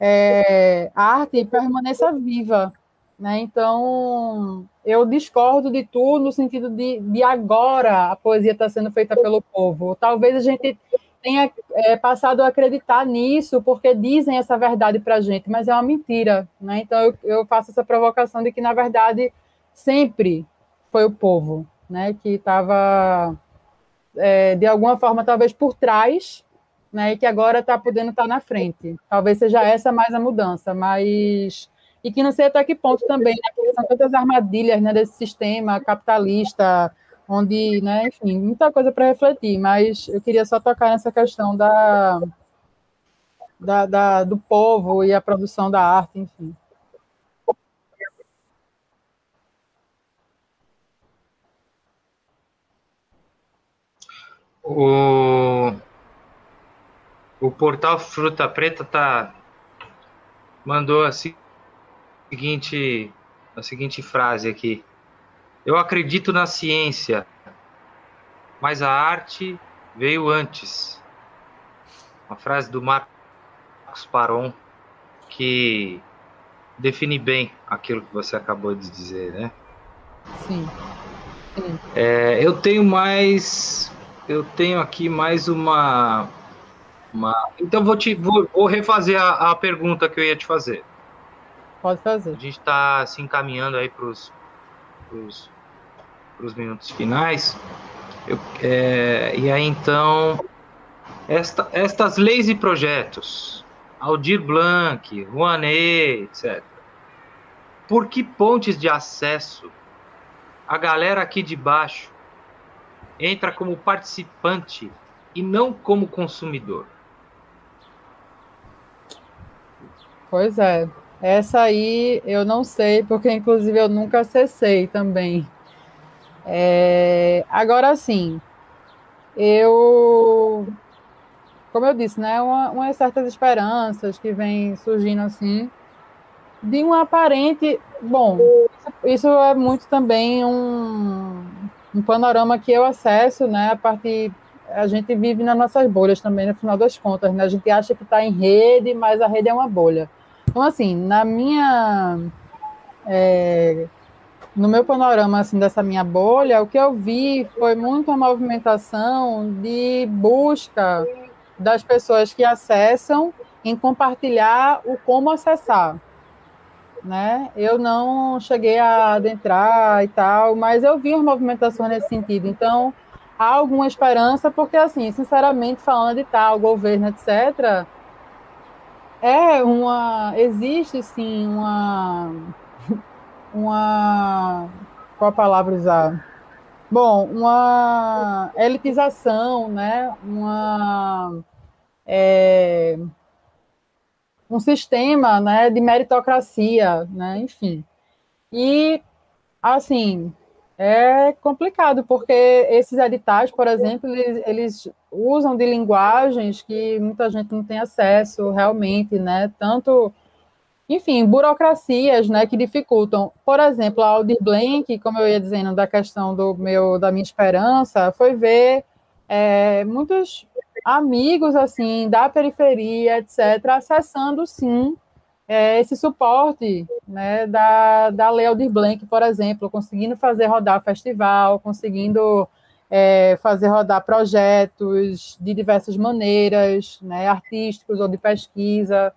é, arte permaneça viva. Né? Então, eu discordo de tudo no sentido de, de agora a poesia está sendo feita pelo povo. Talvez a gente tenha é, passado a acreditar nisso porque dizem essa verdade para a gente, mas é uma mentira. Né? Então, eu, eu faço essa provocação de que, na verdade, sempre foi o povo né, que estava, é, de alguma forma, talvez por trás, né, e que agora está podendo estar tá na frente. Talvez seja essa mais a mudança, mas e que não sei até que ponto também, né, são tantas armadilhas né, desse sistema capitalista, onde, né, enfim, muita coisa para refletir, mas eu queria só tocar nessa questão da, da, da, do povo e a produção da arte, enfim. O, o portal Fruta Preta tá mandou assim seguinte, a seguinte frase aqui. Eu acredito na ciência, mas a arte veio antes. Uma frase do Marcos Paron que define bem aquilo que você acabou de dizer, né? Sim. Sim. É, eu tenho mais, eu tenho aqui mais uma, uma... então vou te vou, vou refazer a, a pergunta que eu ia te fazer. Pode fazer. A gente está se encaminhando aí para os minutos finais. Eu, é, e aí, então, esta, estas leis e projetos, Aldir Blanc, Rouanet, etc. Por que pontes de acesso a galera aqui de baixo entra como participante e não como consumidor? Pois é. Essa aí eu não sei, porque inclusive eu nunca acessei também. É, agora sim, eu, como eu disse, né, uma, umas certas esperanças que vêm surgindo assim, de um aparente. Bom, isso é muito também um, um panorama que eu acesso, né, a partir. A gente vive nas nossas bolhas também, no final das contas, né? A gente acha que está em rede, mas a rede é uma bolha. Então, assim, na minha. É, no meu panorama assim, dessa minha bolha, o que eu vi foi muito movimentação de busca das pessoas que acessam em compartilhar o como acessar. Né? Eu não cheguei a adentrar e tal, mas eu vi uma movimentação nesse sentido. Então, há alguma esperança, porque, assim, sinceramente, falando de tal, governo, etc., é uma. Existe sim uma. Uma. Qual a palavra usar? Bom, uma elitização, né? Uma. É, um sistema né, de meritocracia, né? enfim. E, assim, é complicado, porque esses editais, por exemplo, eles, eles, usam de linguagens que muita gente não tem acesso realmente, né? Tanto, enfim, burocracias, né, que dificultam. Por exemplo, a Aldir Blank, como eu ia dizendo da questão do meu, da minha esperança, foi ver é, muitos amigos, assim, da periferia, etc., acessando, sim, é, esse suporte né, da, da Lei Aldir Blanc, por exemplo, conseguindo fazer rodar festival, conseguindo é, fazer rodar projetos de diversas maneiras, né, artísticos ou de pesquisa.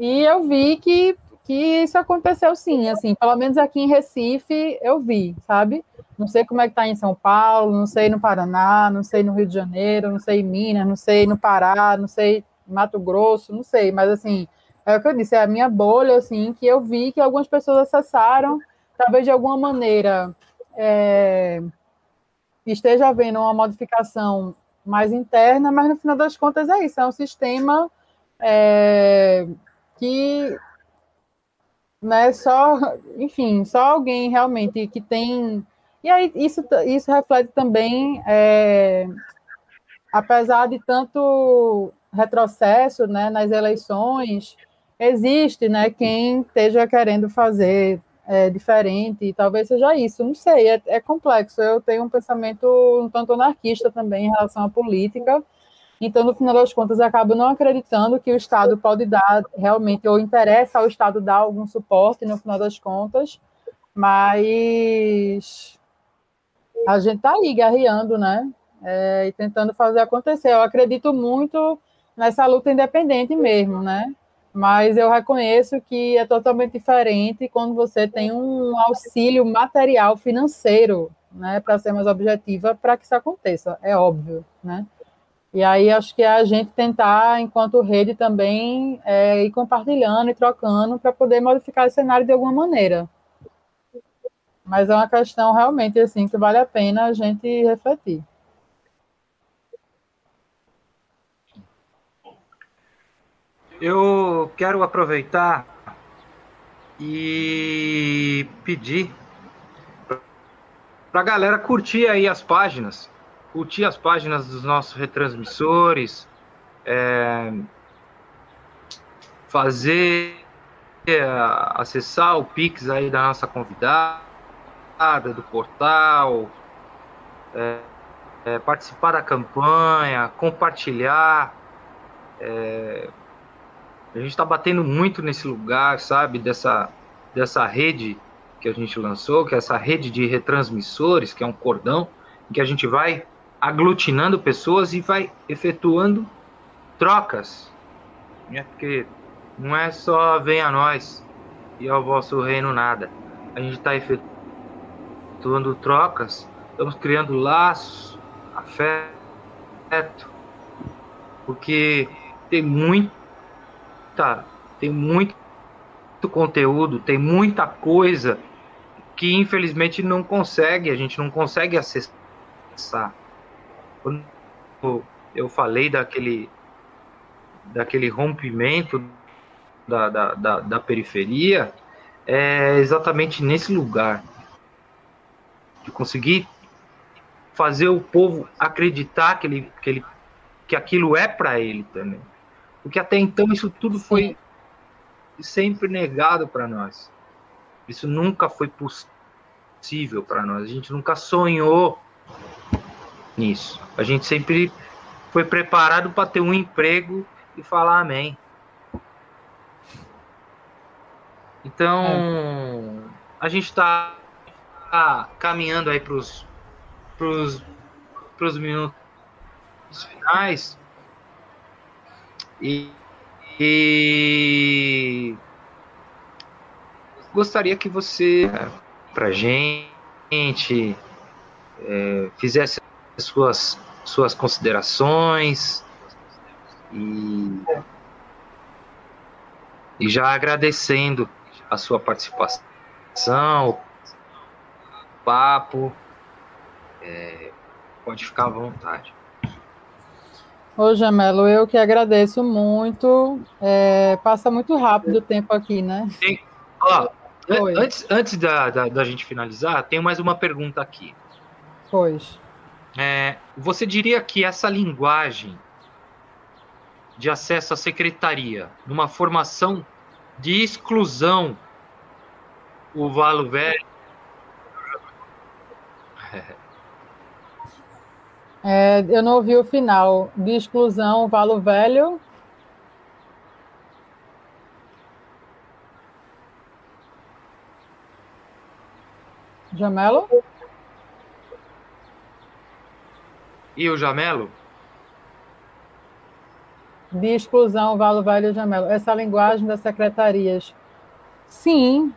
E eu vi que, que isso aconteceu sim, assim, pelo menos aqui em Recife eu vi, sabe? Não sei como é que está em São Paulo, não sei no Paraná, não sei no Rio de Janeiro, não sei em Minas, não sei no Pará, não sei Mato Grosso, não sei, mas assim, é o que eu disse, é a minha bolha, assim, que eu vi que algumas pessoas acessaram, talvez de alguma maneira é, esteja havendo uma modificação mais interna, mas no final das contas é isso, é um sistema é, que né, só, enfim, só alguém realmente que tem E aí isso, isso reflete também, é, apesar de tanto retrocesso né, nas eleições, existe né, quem esteja querendo fazer é, diferente, e talvez seja isso, não sei, é, é, complexo. Eu tenho um pensamento um tanto anarquista também em relação à política, então, no final das contas, acabo não acreditando que o Estado pode dar realmente, ou interessa ao Estado dar algum suporte, no final das contas, mas a gente está aí guerreando, né? É, e tentando fazer acontecer. Eu acredito muito nessa luta independente mesmo, né? Mas eu reconheço que é totalmente diferente quando você tem um auxílio material financeiro, né, para ser mais objetiva, para que isso aconteça, é óbvio, né? E aí acho que é a gente tentar, enquanto rede, também é, ir compartilhando e trocando para poder modificar o cenário de alguma maneira. Mas é uma questão realmente assim que vale a pena a gente refletir. Eu quero aproveitar e pedir para a galera curtir aí as páginas, curtir as páginas dos nossos retransmissores, é, fazer, é, acessar o Pix aí da nossa convidada, do portal, é, é, participar da campanha, compartilhar. É, a gente está batendo muito nesse lugar, sabe, dessa, dessa rede que a gente lançou, que é essa rede de retransmissores, que é um cordão, em que a gente vai aglutinando pessoas e vai efetuando trocas. Né? Porque não é só venha a nós e ao vosso reino nada. A gente está efetuando trocas, estamos criando laços, afeto, porque tem muita, tem muito conteúdo, tem muita coisa que infelizmente não consegue, a gente não consegue acessar. Quando eu falei daquele, daquele rompimento da, da, da, da periferia, é exatamente nesse lugar de conseguir fazer o povo acreditar que, ele, que, ele, que aquilo é para ele também. Porque até então isso tudo foi sempre negado para nós. Isso nunca foi possível para nós. A gente nunca sonhou nisso. A gente sempre foi preparado para ter um emprego e falar amém. Então, a gente está Tá caminhando aí para os minutos finais. E, e gostaria que você, para gente, é, fizesse suas, suas considerações e, e já agradecendo a sua participação, papo. É, pode ficar à vontade. Ô, Jamelo, eu que agradeço muito. É, passa muito rápido o tempo aqui, né? Tem, ó, antes, antes da, da, da, gente finalizar, tem mais uma pergunta aqui. Pois. É, você diria que essa linguagem de acesso à secretaria, numa formação de exclusão, o Valo Velho É, eu não ouvi o final. De exclusão, Valo Velho. Jamelo? E o Jamelo? De exclusão, Valo Velho e Jamelo. Essa linguagem das secretarias. Sim,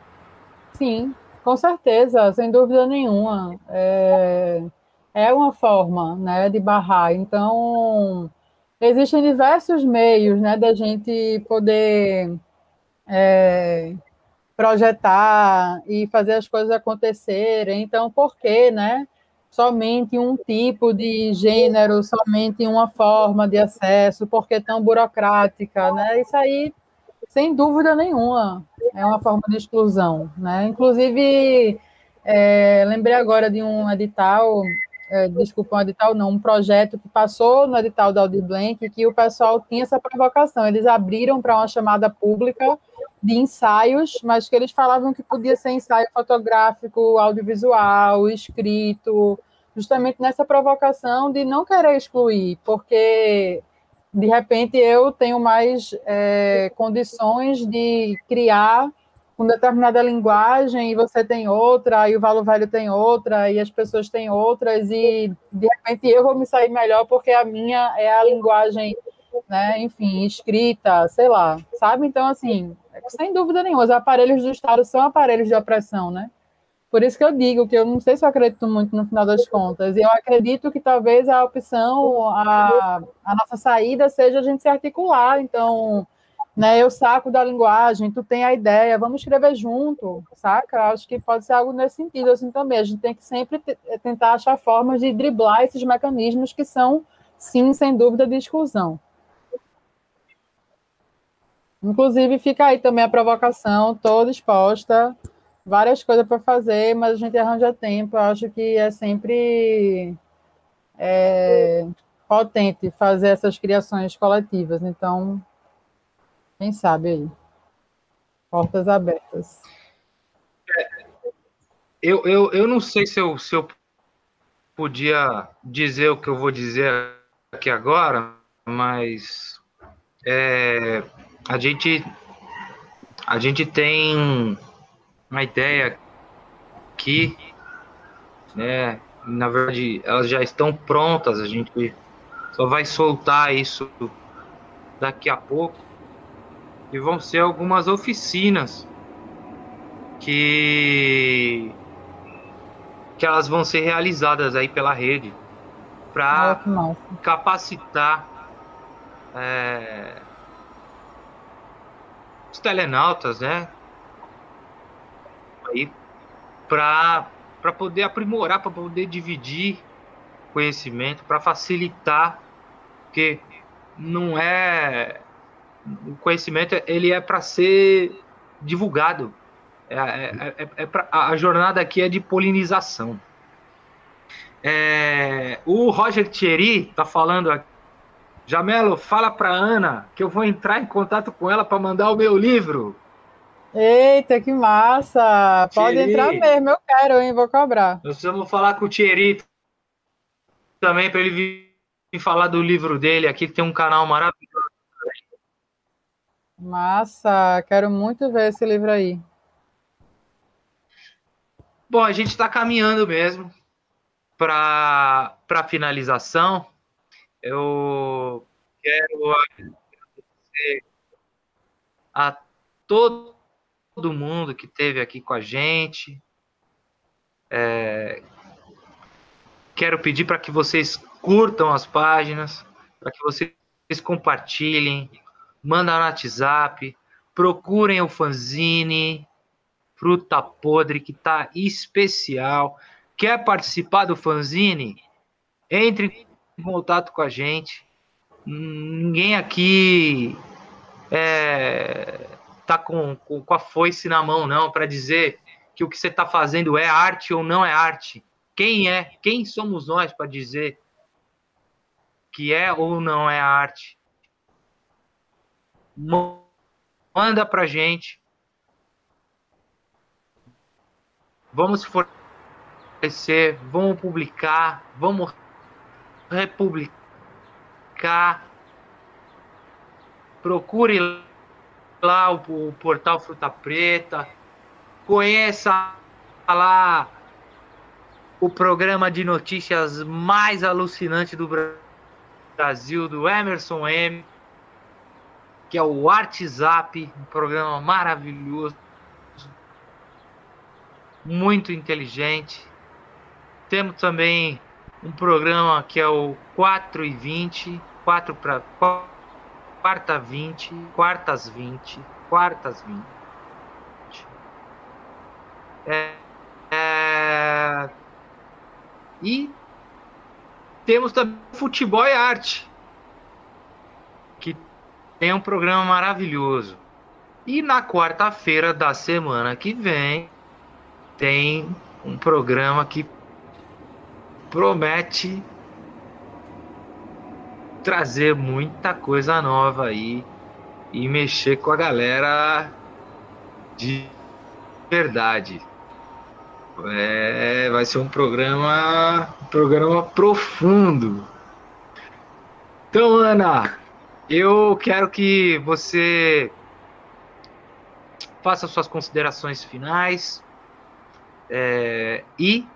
sim. Com certeza, sem dúvida nenhuma. É, é uma forma né, de barrar. Então, existem diversos meios né, da gente poder é, projetar e fazer as coisas acontecerem. Então, por que né, somente um tipo de gênero, somente uma forma de acesso? Por que tão burocrática? Né? Isso aí sem dúvida nenhuma, é uma forma de exclusão, né? Inclusive, É, lembrei agora de um edital, é, desculpa, um edital não, um projeto que passou no edital da Audi Blank, que o pessoal tinha essa provocação. Eles abriram para uma chamada pública de ensaios, mas que eles falavam que podia ser ensaio fotográfico, audiovisual, escrito, justamente nessa provocação de não querer excluir, porque de repente eu tenho mais é, condições de criar com determinada linguagem e você tem outra, e o Valo Velho tem outra, e as pessoas têm outras, e de repente eu vou me sair melhor porque a minha é a linguagem, né, enfim, escrita, sei lá, sabe? Então, assim, sem dúvida nenhuma, os aparelhos do Estado são aparelhos de opressão, né? Por isso que eu digo que eu não sei se eu acredito muito no final das contas. Eu acredito que talvez a opção, a, a nossa saída seja a gente se articular. Então, né, eu saco da linguagem, tu tem a ideia, vamos escrever junto, saca? Acho que pode ser algo nesse sentido assim também. A gente tem que sempre tentar achar formas de driblar esses mecanismos que são, sim, sem dúvida, de exclusão. Inclusive, fica aí também a provocação, toda exposta várias coisas para fazer, mas a gente arranja tempo. Eu acho que é sempre é, potente fazer essas criações coletivas. Então, quem sabe aí? Portas abertas. Eu, eu, eu não sei se eu, se eu podia dizer o que eu vou dizer aqui agora, mas é, a gente a gente tem uma ideia que, né, na verdade, elas já estão prontas, a gente só vai soltar isso daqui a pouco. E vão ser algumas oficinas que que elas vão ser realizadas aí pela rede para capacitar é, os telenautas, né? aí para poder aprimorar, para poder dividir conhecimento, para facilitar, porque não é o conhecimento ele é para ser divulgado. É, é, é, é pra, a jornada aqui é de polinização. É, o Roger Thierry está falando aqui. Jamelo, fala para Ana que eu vou entrar em contato com ela para mandar o meu livro. Eita, que massa! Pode Thierry. entrar mesmo, eu quero, hein? Vou cobrar. Nós vamos falar com o Thierry também para ele vir falar do livro dele aqui, que tem um canal maravilhoso. Massa! Quero muito ver esse livro aí. Bom, a gente está caminhando mesmo para a finalização. Eu quero agradecer a todo mundo que esteve aqui com a gente. É... Quero pedir para que vocês curtam as páginas, para que vocês compartilhem, mandem no WhatsApp, procurem o fanzine Fruta Podre, que está especial. Quer participar do fanzine? Entre em contato com a gente. Ninguém aqui é, tá com, com, a foice na mão, não, para dizer que o que você está fazendo é arte ou não é arte. Quem é? Quem somos nós para dizer que é ou não é arte? Manda para gente. Vamos fortalecer, vamos publicar, vamos republicar. Procure lá o, o portal Fruta Preta, conheça lá o programa de notícias mais alucinante do Brasil, do Emerson M, que é o WhatsApp, um programa maravilhoso, muito inteligente. Temos também um programa que é o 4 e 20, 4 para quarta 20, quartas 20, quartas 20. É, é, e temos também futebol e arte, que tem um programa maravilhoso. E na quarta-feira da semana que vem tem um programa que promete trazer muita coisa nova aí e mexer com a galera de verdade. É, vai ser um programa, um programa profundo. Então, Ana, eu quero que você faça suas considerações finais é, e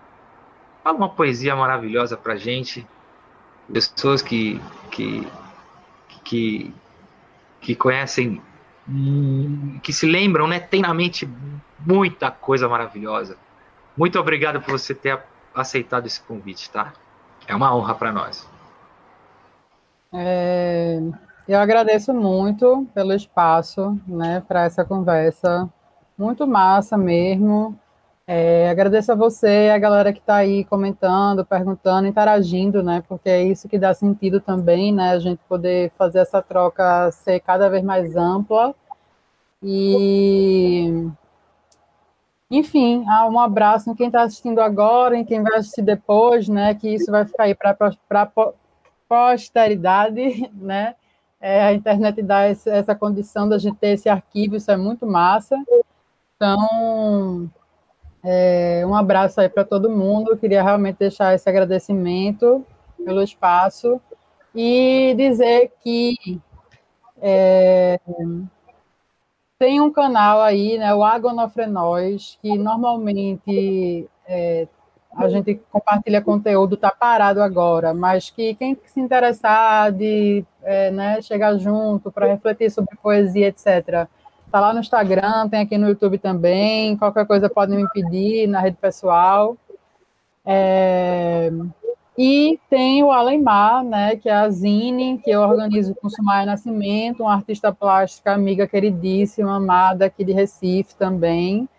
fala uma poesia maravilhosa para gente, pessoas que que que, que conhecem, hum, que se lembram, né? Tem na mente muita coisa maravilhosa. Muito obrigado por você ter aceitado esse convite, tá? É uma honra para nós. É, eu agradeço muito pelo espaço, né, para essa conversa. Muito massa mesmo. É, agradeço a você, a galera que está aí comentando, perguntando, interagindo, né? Porque é isso que dá sentido também, né? A gente poder fazer essa troca ser cada vez mais ampla. E enfim, um abraço em quem está assistindo agora, em quem vai assistir depois, né? Que isso vai ficar aí para posteridade, né? É, a internet dá essa condição da gente ter esse arquivo, isso é muito massa. Então, é, um abraço aí para todo mundo. Eu queria realmente deixar esse agradecimento pelo espaço e dizer que é, tem um canal aí, né, o Agonofrenóis, que normalmente é, a gente compartilha conteúdo, está parado agora, mas que quem se interessar de é, né, chegar junto para refletir sobre poesia, etc., está lá no Instagram, tem aqui no YouTube também, qualquer coisa pode me pedir na rede pessoal. É, e tem o Alemar, né, que é a Zine, que eu organizo com Sumaia Nascimento, uma artista plástica, amiga queridíssima, amada aqui de Recife também.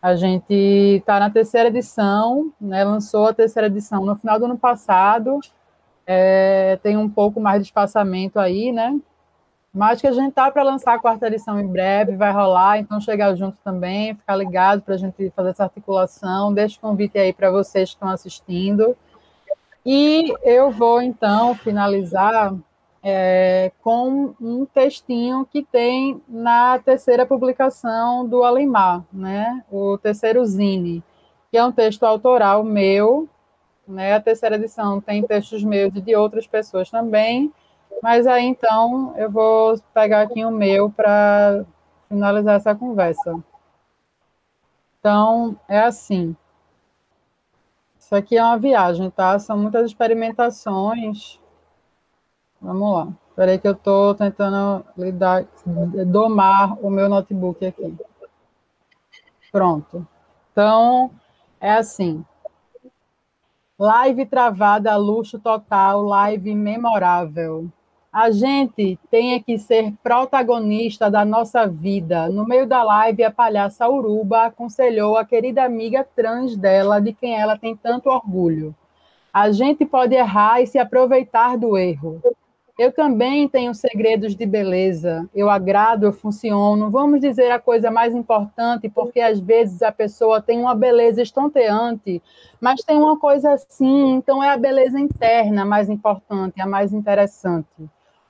A gente está na terceira edição, né, lançou a terceira edição no final do ano passado, é, tem um pouco mais de espaçamento aí, né? Mas que a gente tá para lançar a quarta edição em breve, vai rolar, então chegar junto também, ficar ligado para a gente fazer essa articulação. Deixa o convite aí para vocês que estão assistindo. E eu vou então finalizar é, com um textinho que tem na terceira publicação do Alimar, né? O terceiro Zine, que é um texto autoral meu, né? A terceira edição tem textos meus e de outras pessoas também, mas aí então eu vou pegar aqui o meu para finalizar essa conversa. Então, é assim. Isso aqui é uma viagem, tá? São muitas experimentações Vamos lá. Espera aí que eu estou tentando lidar, domar o meu notebook aqui. Pronto. Então, é assim. Live travada, luxo total, live memorável. A gente tem que ser protagonista da nossa vida. No meio da live, a palhaça Uruba aconselhou a querida amiga trans dela, de quem ela tem tanto orgulho. A gente pode errar e se aproveitar do erro. Eu também tenho segredos de beleza. Eu agrado, eu funciono. Vamos dizer a coisa mais importante, porque às vezes a pessoa tem uma beleza estonteante, mas tem uma coisa assim, então é a beleza interna mais importante, a mais interessante.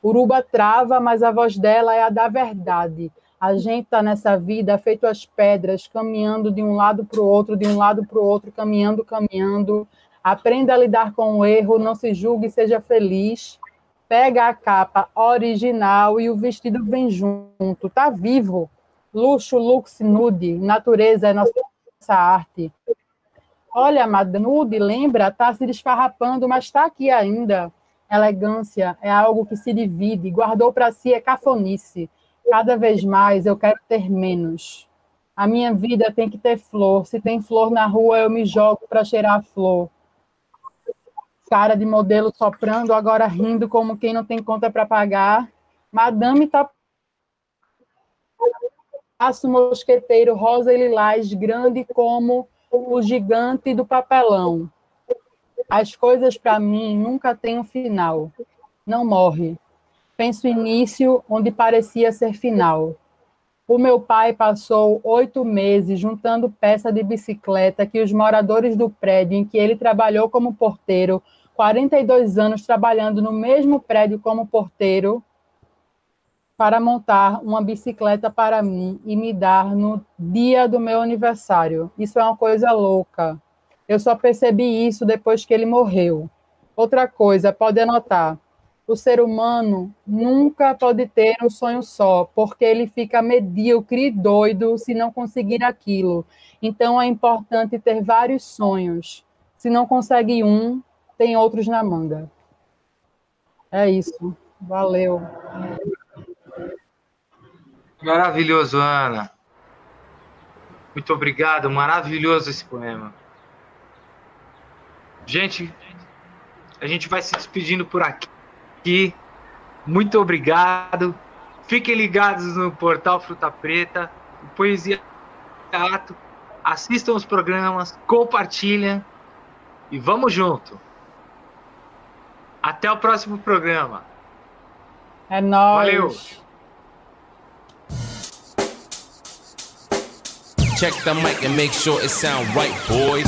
Uruba trava, mas a voz dela é a da verdade. A gente está nessa vida feito as pedras, caminhando de um lado para o outro, de um lado para o outro, caminhando, caminhando. Aprenda a lidar com o erro, não se julgue, seja feliz pega a capa original e o vestido vem junto. Tá vivo. Luxo, lux, nude. Natureza é nossa arte. Olha, amada, nude, lembra? Tá se desfarrapando, mas está aqui ainda. Elegância é algo que se divide. Guardou para si é cafonice. Cada vez mais eu quero ter menos. A minha vida tem que ter flor. Se tem flor na rua, eu me jogo para cheirar a flor cara de modelo soprando, agora rindo como quem não tem conta para pagar. Madame tá aço mosqueteiro rosa e lilás, grande como o gigante do papelão. As coisas para mim nunca têm um final. Não morre. Penso início onde parecia ser final. O meu pai passou oito meses juntando peça de bicicleta que os moradores do prédio em que ele trabalhou como porteiro, 42 anos trabalhando no mesmo prédio como porteiro, para montar uma bicicleta para mim e me dar no dia do meu aniversário. Isso é uma coisa louca. Eu só percebi isso depois que ele morreu. Outra coisa, pode anotar o ser humano nunca pode ter um sonho só, porque ele fica medíocre e doido se não conseguir aquilo. Então é importante ter vários sonhos. Se não consegue um, tem outros na manga. É isso. Valeu. Maravilhoso, Ana. Muito obrigado. Maravilhoso esse poema. Gente, a gente vai se despedindo por aqui. Muito obrigado. Fiquem ligados no portal Fruta Preta, Poesia Teatro. Assistam os programas, compartilhem e vamos junto. Até o próximo programa. É nóis. Valeu. Check the mic and make sure it sound right, boys.